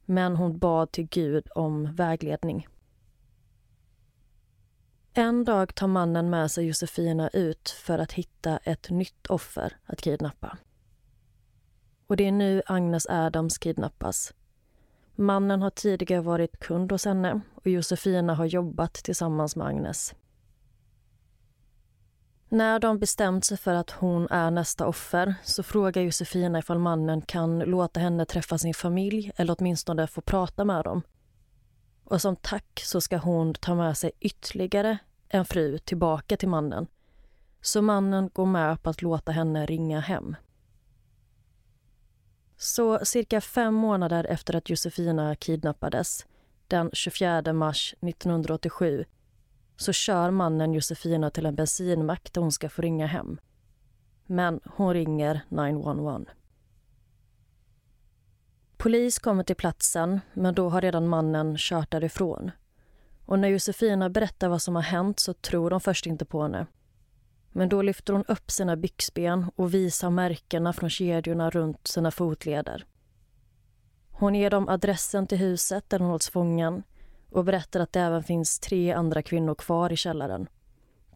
Men hon bad till Gud om vägledning. En dag tar mannen med sig Josefina ut för att hitta ett nytt offer att kidnappa. Och det är nu Agnes Adams kidnappas. Mannen har tidigare varit kund hos henne och Josefina har jobbat tillsammans med Agnes. När de bestämt sig för att hon är nästa offer så frågar Josefina ifall mannen kan låta henne träffa sin familj eller åtminstone få prata med dem. Och som tack så ska hon ta med sig ytterligare en fru tillbaka till mannen. Så mannen går med på att låta henne ringa hem. Så cirka fem månader efter att Josefina kidnappades, den 24 mars 1987 så kör mannen Josefina till en bensinmack där hon ska få ringa hem. Men hon ringer 911. Polis kommer till platsen, men då har redan mannen kört därifrån. Och när Josefina berättar vad som har hänt så tror de först inte på henne. Men då lyfter hon upp sina byxben och visar märkena från kedjorna runt sina fotleder. Hon ger dem adressen till huset där hon hålls fången och berättar att det även finns tre andra kvinnor kvar i källaren.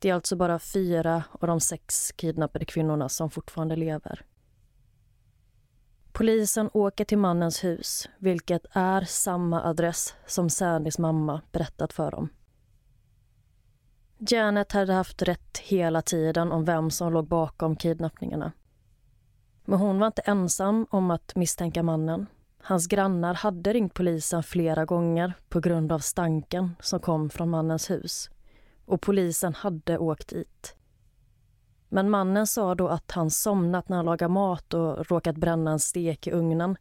Det är alltså bara fyra av de sex kidnappade kvinnorna som fortfarande lever. Polisen åker till mannens hus, vilket är samma adress som Sandys mamma berättat för dem. Janet hade haft rätt hela tiden om vem som låg bakom kidnappningarna. Men hon var inte ensam om att misstänka mannen. Hans grannar hade ringt polisen flera gånger på grund av stanken som kom från mannens hus. Och polisen hade åkt dit. Men mannen sa då att han somnat när han lagade mat och råkat bränna en stek i ugnen.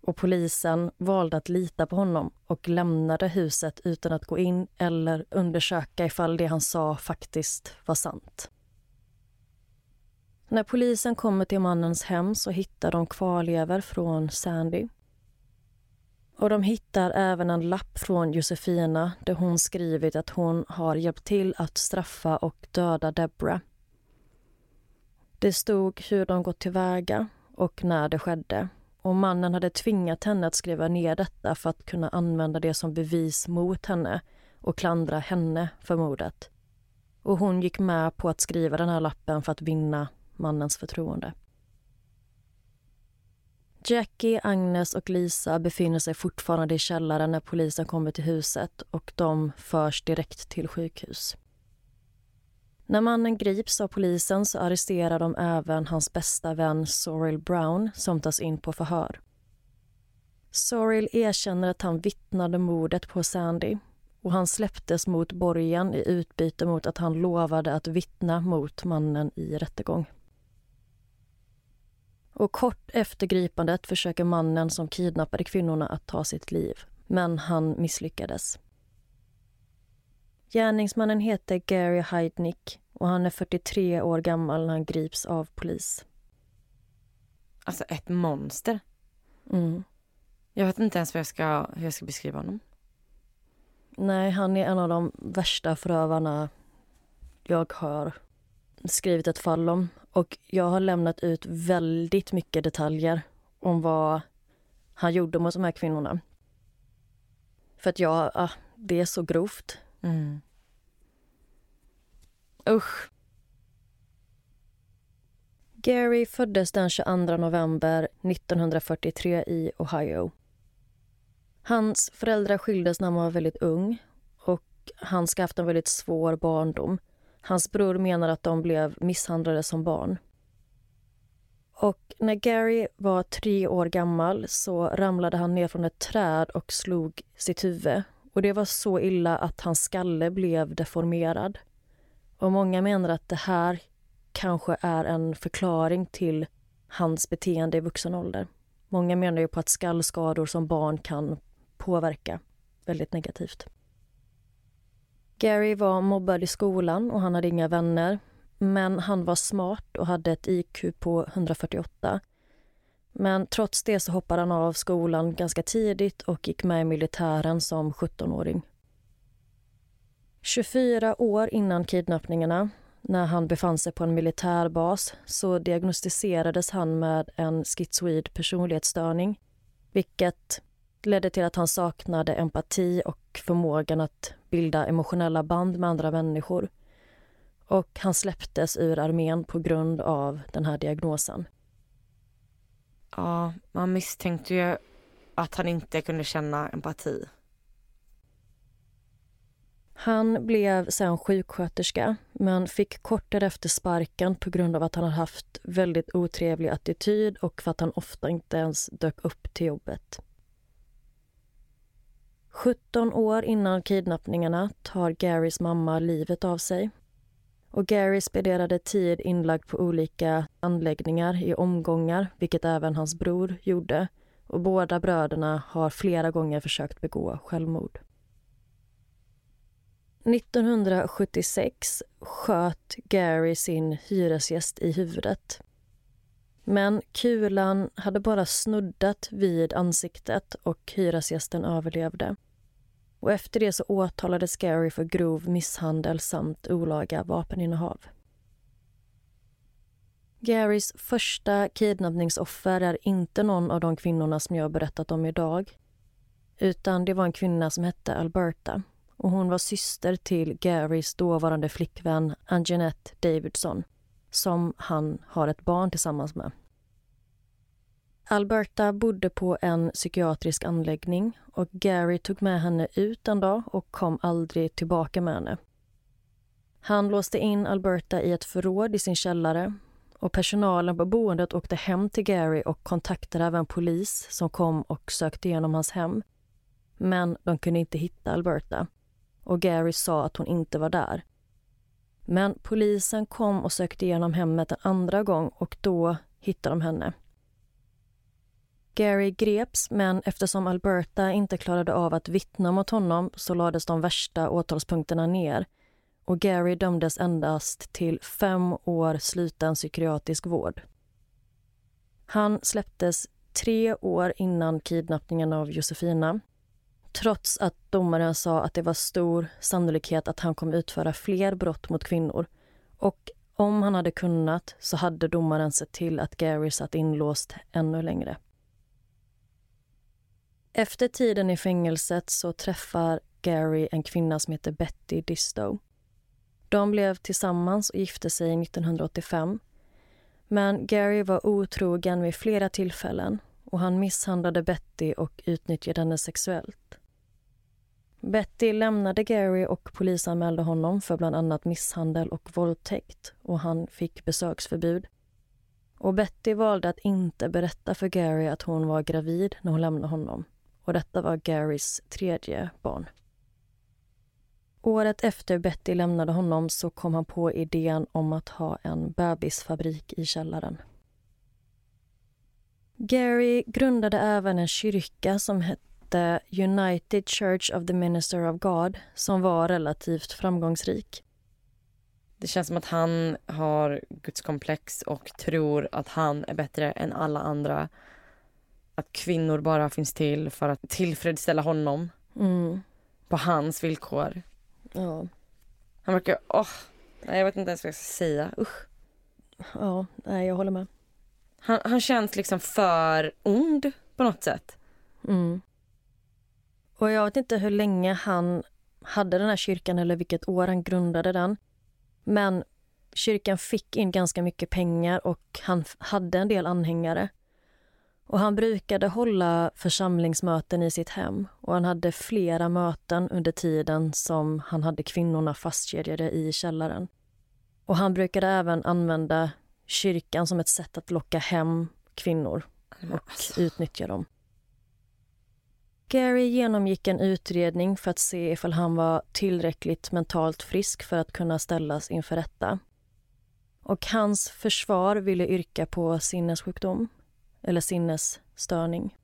Och polisen valde att lita på honom och lämnade huset utan att gå in eller undersöka ifall det han sa faktiskt var sant. När polisen kommer till mannens hem så hittar de kvarlever från Sandy. Och de hittar även en lapp från Josefina där hon skrivit att hon har hjälpt till att straffa och döda Deborah det stod hur de gått tillväga och när det skedde. Och mannen hade tvingat henne att skriva ner detta för att kunna använda det som bevis mot henne och klandra henne för mordet. Och hon gick med på att skriva den här lappen för att vinna mannens förtroende. Jackie, Agnes och Lisa befinner sig fortfarande i källaren när polisen kommer till huset och de förs direkt till sjukhus. När mannen grips av polisen så arresterar de även hans bästa vän Sorrel Brown som tas in på förhör. Sorrel erkänner att han vittnade mordet på Sandy och han släpptes mot borgen i utbyte mot att han lovade att vittna mot mannen i rättegång. Och kort efter gripandet försöker mannen som kidnappade kvinnorna att ta sitt liv, men han misslyckades. Gärningsmannen heter Gary Heidnick och han är 43 år gammal när han grips av polis. Alltså ett monster. Mm. Jag vet inte ens hur jag, ska, hur jag ska beskriva honom. Nej, han är en av de värsta förövarna jag har skrivit ett fall om. Och jag har lämnat ut väldigt mycket detaljer om vad han gjorde mot de här kvinnorna. För att jag, ah, det är så grovt. Mm. Usch. Gary föddes den 22 november 1943 i Ohio. Hans föräldrar skildes när han var väldigt ung och han ska ha haft en väldigt svår barndom. Hans bror menar att de blev misshandlade som barn. Och när Gary var tre år gammal så ramlade han ner från ett träd och slog sitt huvud. Och Det var så illa att hans skalle blev deformerad. Och många menar att det här kanske är en förklaring till hans beteende i vuxen ålder. Många menar ju på att skallskador som barn kan påverka väldigt negativt. Gary var mobbad i skolan och han hade inga vänner. Men han var smart och hade ett IQ på 148. Men trots det så hoppade han av skolan ganska tidigt och gick med i militären som 17-åring. 24 år innan kidnappningarna, när han befann sig på en militärbas så diagnostiserades han med en schizoid personlighetsstörning vilket ledde till att han saknade empati och förmågan att bilda emotionella band med andra människor. Och han släpptes ur armén på grund av den här diagnosen. Ja, man misstänkte ju att han inte kunde känna empati. Han blev sen sjuksköterska men fick kort därefter sparken på grund av att han hade haft väldigt otrevlig attityd och för att han ofta inte ens dök upp till jobbet. 17 år innan kidnappningarna tar Garys mamma livet av sig. Och Gary spenderade tid inlagd på olika anläggningar i omgångar, vilket även hans bror gjorde. Och båda bröderna har flera gånger försökt begå självmord. 1976 sköt Gary sin hyresgäst i huvudet. Men kulan hade bara snuddat vid ansiktet och hyresgästen överlevde. Och efter det så åtalades Gary för grov misshandel samt olaga vapeninnehav. Garys första kidnappningsoffer är inte någon av de kvinnorna som jag berättat om idag. Utan det var en kvinna som hette Alberta och hon var syster till Garys dåvarande flickvän Anjanette Davidson som han har ett barn tillsammans med. Alberta bodde på en psykiatrisk anläggning och Gary tog med henne ut en dag och kom aldrig tillbaka med henne. Han låste in Alberta i ett förråd i sin källare och personalen på boendet åkte hem till Gary och kontaktade även polis som kom och sökte igenom hans hem. Men de kunde inte hitta Alberta och Gary sa att hon inte var där. Men polisen kom och sökte igenom hemmet en andra gång och då hittade de henne. Gary greps, men eftersom Alberta inte klarade av att vittna mot honom så lades de värsta åtalspunkterna ner och Gary dömdes endast till fem år sluten psykiatrisk vård. Han släpptes tre år innan kidnappningen av Josefina trots att domaren sa att det var stor sannolikhet att han kommer utföra fler brott mot kvinnor. Och om han hade kunnat så hade domaren sett till att Gary satt inlåst ännu längre. Efter tiden i fängelset så träffar Gary en kvinna som heter Betty Distow. De blev tillsammans och gifte sig 1985. Men Gary var otrogen vid flera tillfällen och han misshandlade Betty och utnyttjade henne sexuellt. Betty lämnade Gary och polisanmälde honom för bland annat misshandel och våldtäkt och han fick besöksförbud. Och Betty valde att inte berätta för Gary att hon var gravid när hon lämnade honom. Och detta var Garys tredje barn. Året efter Betty lämnade honom så kom han på idén om att ha en bebisfabrik i källaren. Gary grundade även en kyrka som hette United Church of the Minister of God som var relativt framgångsrik. Det känns som att han har gudskomplex och tror att han är bättre än alla andra. Att kvinnor bara finns till för att tillfredsställa honom. Mm. På hans villkor. Ja. Han verkar... Åh, nej, jag vet inte ens vad jag ska säga. Usch. ja, nej, jag håller med. Han, han känns liksom för ond på något sätt. Mm. Och jag vet inte hur länge han hade den här kyrkan eller vilket år han grundade den. Men kyrkan fick in ganska mycket pengar och han hade en del anhängare. Och han brukade hålla församlingsmöten i sitt hem och han hade flera möten under tiden som han hade kvinnorna fastkedjade i källaren. Och han brukade även använda kyrkan som ett sätt att locka hem kvinnor och utnyttja dem. Gary genomgick en utredning för att se ifall han var tillräckligt mentalt frisk för att kunna ställas inför rätta. Och hans försvar ville yrka på sinnessjukdom eller sinnesstörning.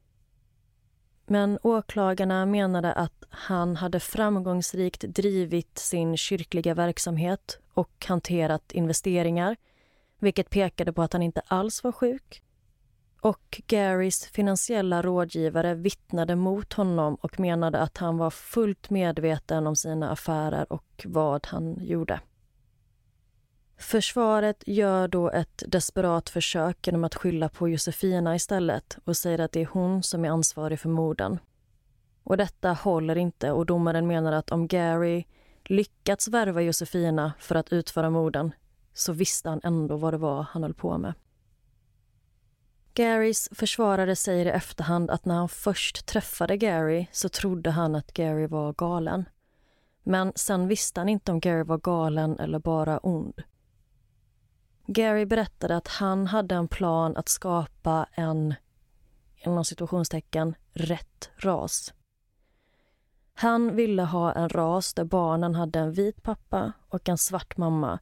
Men åklagarna menade att han hade framgångsrikt drivit sin kyrkliga verksamhet och hanterat investeringar vilket pekade på att han inte alls var sjuk. Och Garys finansiella rådgivare vittnade mot honom och menade att han var fullt medveten om sina affärer och vad han gjorde. Försvaret gör då ett desperat försök genom att skylla på Josefina istället och säger att det är hon som är ansvarig för morden. Och detta håller inte och domaren menar att om Gary lyckats värva Josefina för att utföra morden så visste han ändå vad det var han höll på med. Garys försvarare säger i efterhand att när han först träffade Gary så trodde han att Gary var galen. Men sen visste han inte om Gary var galen eller bara ond. Gary berättade att han hade en plan att skapa en, inom situationstecken, rätt ras. Han ville ha en ras där barnen hade en vit pappa och en svart mamma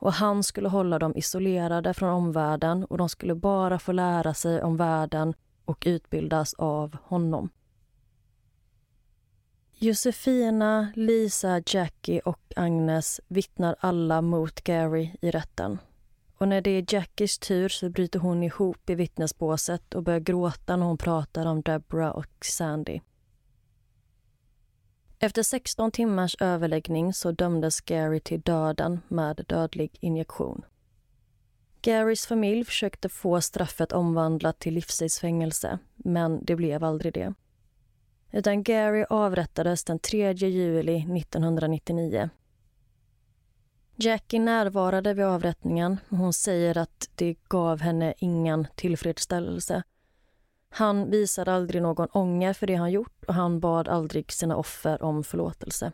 och han skulle hålla dem isolerade från omvärlden och de skulle bara få lära sig om världen och utbildas av honom. Josefina, Lisa, Jackie och Agnes vittnar alla mot Gary i rätten. Och när det är Jackies tur så bryter hon ihop i vittnesbåset och börjar gråta när hon pratar om Deborah och Sandy. Efter 16 timmars överläggning så dömdes Gary till döden med dödlig injektion. Garys familj försökte få straffet omvandlat till livstidsfängelse, men det blev aldrig det. Utan Gary avrättades den 3 juli 1999. Jackie närvarade vid avrättningen och hon säger att det gav henne ingen tillfredsställelse. Han visade aldrig någon ånger för det han gjort och han bad aldrig sina offer om förlåtelse.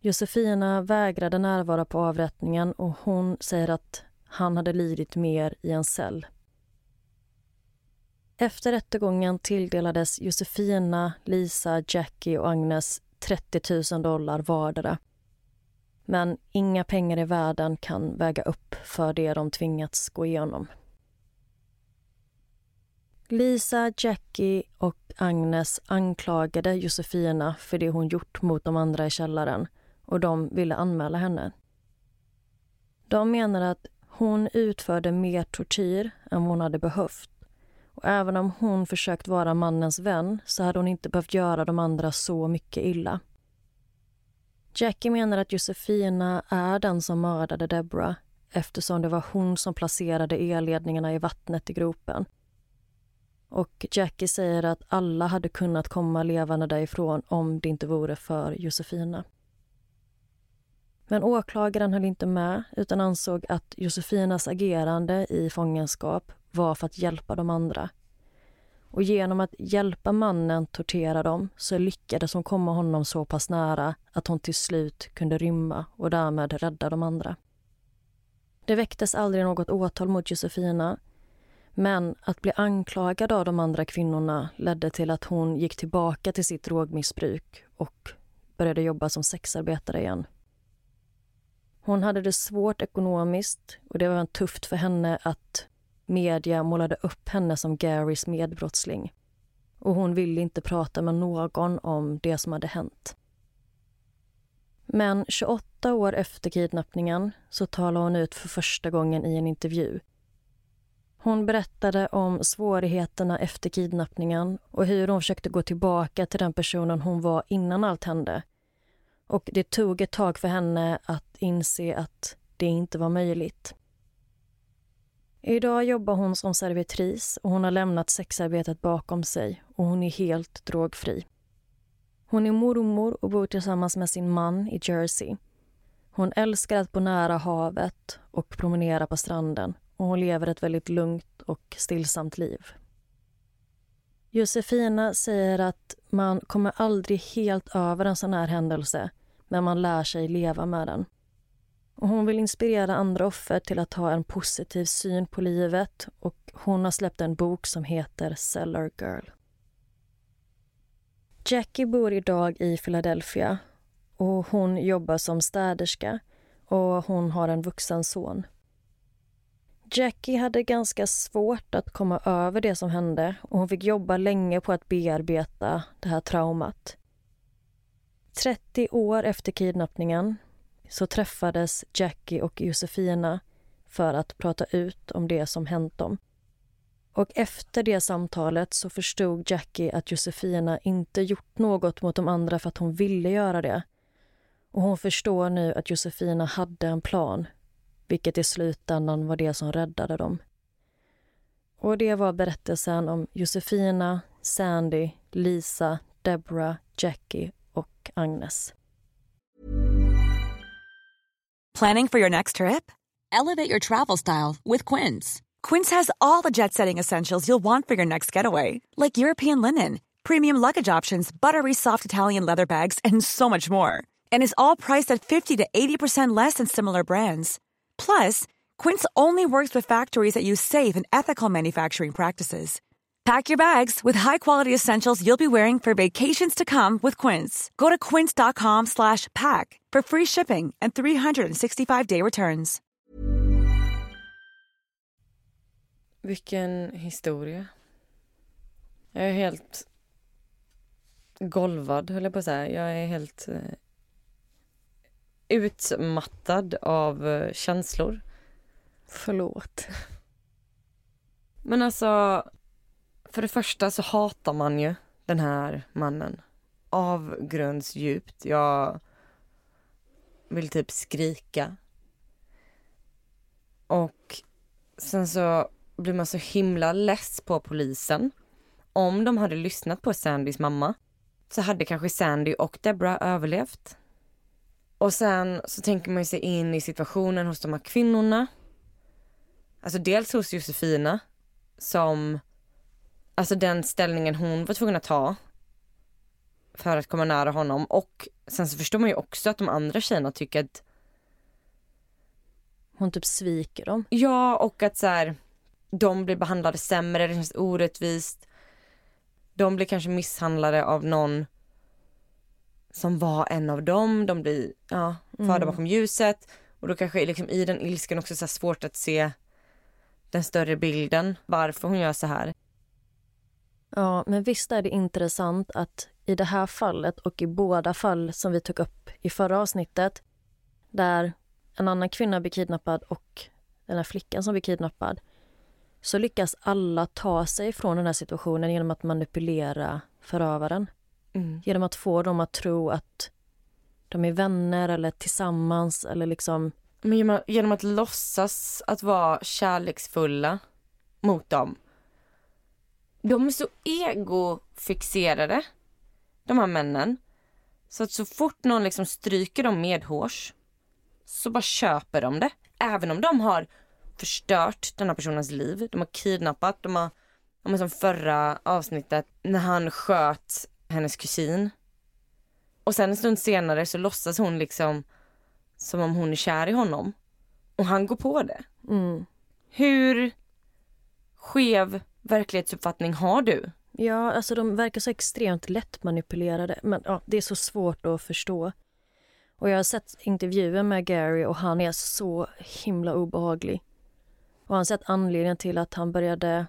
Josefina vägrade närvara på avrättningen och hon säger att han hade lidit mer i en cell. Efter rättegången tilldelades Josefina, Lisa, Jackie och Agnes 30 000 dollar vardera. Men inga pengar i världen kan väga upp för det de tvingats gå igenom. Lisa, Jackie och Agnes anklagade Josefina för det hon gjort mot de andra i källaren och de ville anmäla henne. De menade att hon utförde mer tortyr än hon hade behövt. Och även om hon försökt vara mannens vän så hade hon inte behövt göra de andra så mycket illa. Jackie menar att Josefina är den som mördade Deborah eftersom det var hon som placerade elledningarna i vattnet i gropen och Jackie säger att alla hade kunnat komma levande därifrån om det inte vore för Josefina. Men åklagaren höll inte med utan ansåg att Josefinas agerande i fångenskap var för att hjälpa de andra. Och genom att hjälpa mannen tortera dem så lyckades hon komma honom så pass nära att hon till slut kunde rymma och därmed rädda de andra. Det väcktes aldrig något åtal mot Josefina men att bli anklagad av de andra kvinnorna ledde till att hon gick tillbaka till sitt drogmissbruk och började jobba som sexarbetare igen. Hon hade det svårt ekonomiskt och det var tufft för henne att media målade upp henne som Garys medbrottsling. Och hon ville inte prata med någon om det som hade hänt. Men 28 år efter kidnappningen så talade hon ut för första gången i en intervju hon berättade om svårigheterna efter kidnappningen och hur hon försökte gå tillbaka till den personen hon var innan allt hände. Och det tog ett tag för henne att inse att det inte var möjligt. Idag jobbar hon som servitris och hon har lämnat sexarbetet bakom sig och hon är helt drogfri. Hon är mormor och bor tillsammans med sin man i Jersey. Hon älskar att bo nära havet och promenera på stranden och hon lever ett väldigt lugnt och stillsamt liv. Josefina säger att man kommer aldrig helt över en sån här händelse men man lär sig leva med den. Och hon vill inspirera andra offer till att ha en positiv syn på livet och hon har släppt en bok som heter Cellar Girl. Jackie bor idag i Philadelphia och hon jobbar som städerska och hon har en vuxen son. Jackie hade ganska svårt att komma över det som hände och hon fick jobba länge på att bearbeta det här traumat. 30 år efter kidnappningen så träffades Jackie och Josefina för att prata ut om det som hänt dem. Och efter det samtalet så förstod Jackie att Josefina inte gjort något mot de andra för att hon ville göra det. Och hon förstår nu att Josefina hade en plan vilket i slutändan var det som räddade dem. Och det var berättelsen om Josefina, Sandy, Lisa, Deborah, Jackie och Agnes. Planning for your next trip? Elevate your travel style with Quince. Quince has all the jet-setting essentials you'll want for your next getaway, like European linen, premium luggage options, buttery soft Italian leather bags, and so much more. And is all priced at 50 to 80% less than similar brands. Plus, Quince only works with factories that use safe and ethical manufacturing practices. Pack your bags with high-quality essentials you'll be wearing for vacations to come with Quince. Go to quince.com slash pack for free shipping and 365-day returns. Vilken historia. Jag är helt golvad, höll jag på att säga. Jag är helt eh, utmattad av eh, känslor. Förlåt. Men alltså, för det första så hatar man ju den här mannen. Avgrundsdjupt. Jag vill typ skrika. Och sen så blir man så himla less på polisen. Om de hade lyssnat på Sandys mamma så hade kanske Sandy och Deborah överlevt. Och sen så tänker man sig in i situationen hos de här kvinnorna. Alltså dels hos Josefina som, alltså den ställningen hon var tvungen att ta för att komma nära honom och sen så förstår man ju också att de andra tjejerna tycker att Hon typ sviker dem. Ja, och att så här, de blir behandlade sämre, det känns orättvist. De blir kanske misshandlade av någon som var en av dem. De blir ja, förda Mm. bakom ljuset. Och då kanske liksom i den ilskan också så svårt att se den större bilden, varför hon gör så här. Ja, men visst är det intressant att i det här fallet och i båda fall som vi tog upp i förra avsnittet där en annan kvinna blir kidnappad och den här flickan som blir kidnappad så lyckas alla ta sig från den här situationen genom att manipulera förövaren. Mm. Genom att få dem att tro att de är vänner eller tillsammans eller liksom... Men genom, genom att låtsas att vara kärleksfulla mot dem. De är så egofixerade, de här männen. Så att så fort någon liksom stryker dem medhårs så bara köper de det. Även om de har förstört den här personens liv. De har kidnappat, de har, som förra avsnittet när han sköt hennes kusin. Och sen en stund senare så låtsas hon liksom som om hon är kär i honom. Och han går på det. Mm. Hur skev verklighetsuppfattning har du? Ja, alltså de verkar så extremt lättmanipulerade. Men ja, det är så svårt att förstå. Och jag har sett intervjuer med Gary och han är så himla obehaglig. Och han har sett anledningen till att han började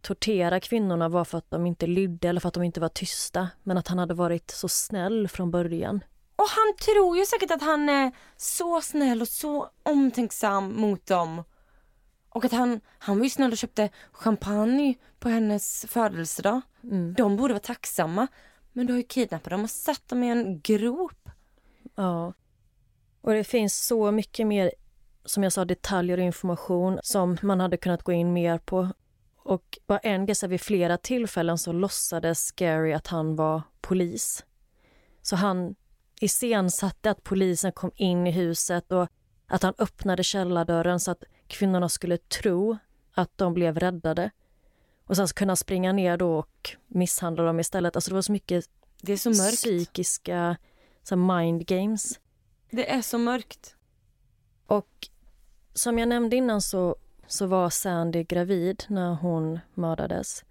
tortera kvinnorna var för att de inte lydde eller för att de inte var tysta. Men att han hade varit så snäll från början. Och han tror ju säkert att han är så snäll och så omtänksam mot dem. Och att han, han var ju snäll och köpte champagne på hennes födelsedag. De borde vara tacksamma. Men du har ju kidnappat dem och satt dem i en grop. Ja. Och det finns så mycket mer, som jag sa, detaljer och information som man hade kunnat gå in mer på. Och bara en grej, vid flera tillfällen så låtsades Gary att han var polis. Så han iscensatte att polisen kom in i huset och att han öppnade källardörren så att kvinnorna skulle tro att de blev räddade. Och sen han springa ner då och misshandla dem istället. Alltså det var så mycket Det är så mörkt. psykiska så mind games. Det är så mörkt. Och som jag nämnde innan så, så var Sandy gravid när hon mördades.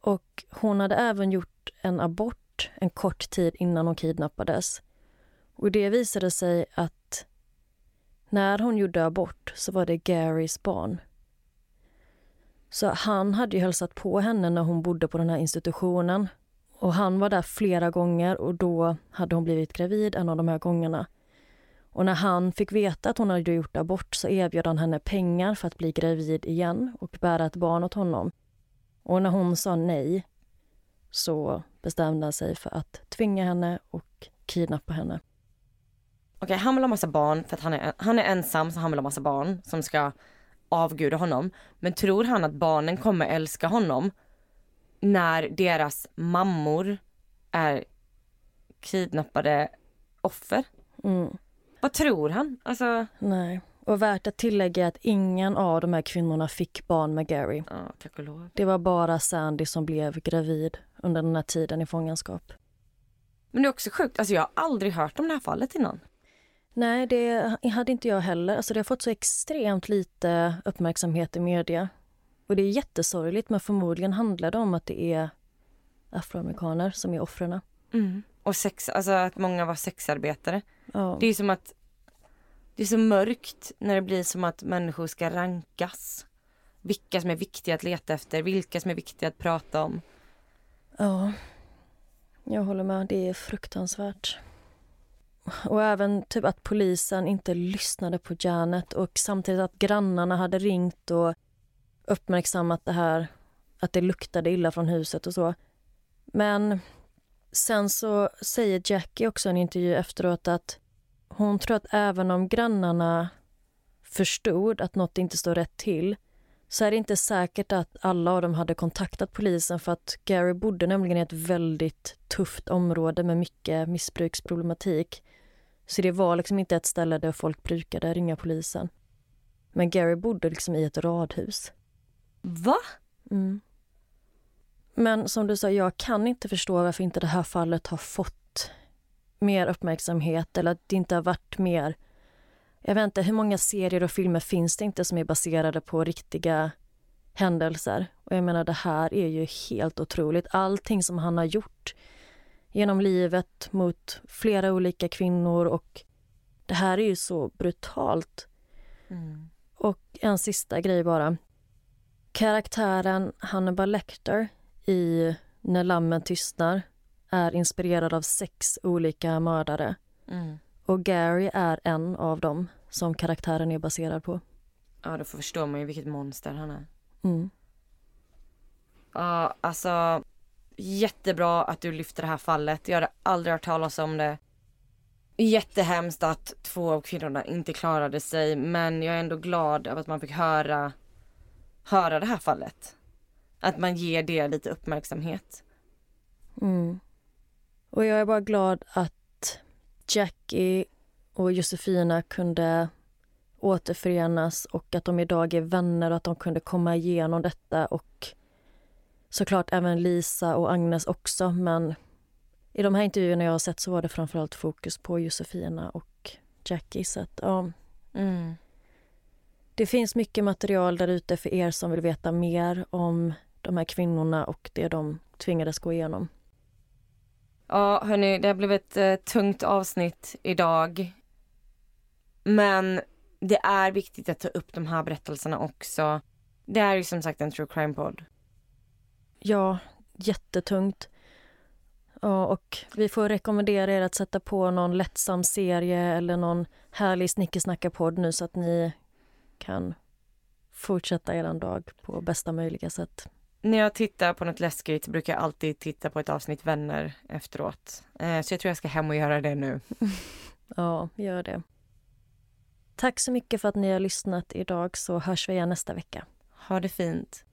Och hon hade även gjort en abort en kort tid innan hon kidnappades. Och det visade sig att när hon gjorde abort så var det Garys barn. Så han hade ju hälsat på henne när hon bodde på den här institutionen. Och han var där flera gånger och då hade hon blivit gravid en av de här gångerna. Och när han fick veta att hon hade gjort abort så erbjöd han henne pengar för att bli gravid igen och bära ett barn åt honom. Och när hon sa nej så bestämde han sig för att tvinga henne och kidnappa henne. Okej, han vill ha massa barn för att han är, han är ensam så han vill ha massa barn som ska avguda honom. Men tror han att barnen kommer älska honom när deras mammor är kidnappade offer? Mm. Vad tror han? Alltså, Nej. Och värt att tillägga att ingen av de här kvinnorna fick barn med Gary. ja, tack och lov. Det var bara Sandy som blev gravid under den här tiden i fångenskap. Men det är också sjukt, alltså jag har aldrig hört om det här fallet innan. Nej, det hade inte jag heller. Alltså det har fått så extremt lite uppmärksamhet i media. Och det är jättesorgligt men förmodligen handlar det om att det är afroamerikaner som är offren. Mm. Och sex, alltså att många var sexarbetare. Ja. Det är som att det är så mörkt när det blir som att människor ska rankas. Vilka som är viktiga att leta efter, vilka som är viktiga att prata om. ja, jag håller med. Det är fruktansvärt. Och även typ att polisen inte lyssnade på Janet och samtidigt att grannarna hade ringt och uppmärksammat det här, att det luktade illa från huset och så. Men sen så säger Jackie också i en intervju efteråt att hon tror att även om grannarna förstod att något inte står rätt till så är det inte säkert att alla av dem hade kontaktat polisen för att Gary bodde nämligen i ett väldigt tufft område med mycket missbruksproblematik. Så det var liksom inte ett ställe där folk brukade ringa polisen. Men Gary bodde liksom i ett radhus. Va? Mm. Men som du sa, jag kan inte förstå varför inte det här fallet har fått mer uppmärksamhet eller att det inte har varit mer... Jag vet inte, hur många serier och filmer finns det inte som är baserade på riktiga händelser? Och jag menar, det här är ju helt otroligt. Allting som han har gjort genom livet mot flera olika kvinnor och det här är ju så brutalt. Och en sista grej bara. Karaktären Hannibal Lecter i När lammen tystnar är inspirerad av sex olika mördare. Mm. Och Gary är en av dem som karaktären är baserad på. Ja, då förstår man ju vilket monster han är. Mm. Ja, alltså jättebra att du lyfter det här fallet. Jag hade aldrig hört talas om det. Jättehemskt att två av kvinnorna inte klarade sig men jag är ändå glad över att man fick höra, höra det här fallet. Att man ger det lite uppmärksamhet. Mm. Och jag är bara glad att Jackie och Josefina kunde återförenas och att de idag är vänner och att de kunde komma igenom detta och såklart även Lisa och Agnes också men i de här intervjuerna jag har sett så var det framförallt fokus på Josefina och Jackie så att ja, Mm. det finns mycket material där ute för er som vill veta mer om de här kvinnorna och det de tvingades gå igenom. Ja, hörni, det har blivit ett eh, tungt avsnitt idag. Men det är viktigt att ta upp de här berättelserna också. Det är ju som sagt en true crime-podd. Ja, jättetungt. Ja, och vi får rekommendera er att sätta på någon lättsam serie eller någon härlig snickesnackarpodd nu så att ni kan fortsätta er dag på bästa möjliga sätt. När jag tittar på något läskigt brukar jag alltid titta på ett avsnitt Vänner efteråt. Eh, så jag tror jag ska hem och göra det nu. <laughs> Ja, gör det. Tack så mycket för att ni har lyssnat idag så hörs vi igen nästa vecka. Ha det fint.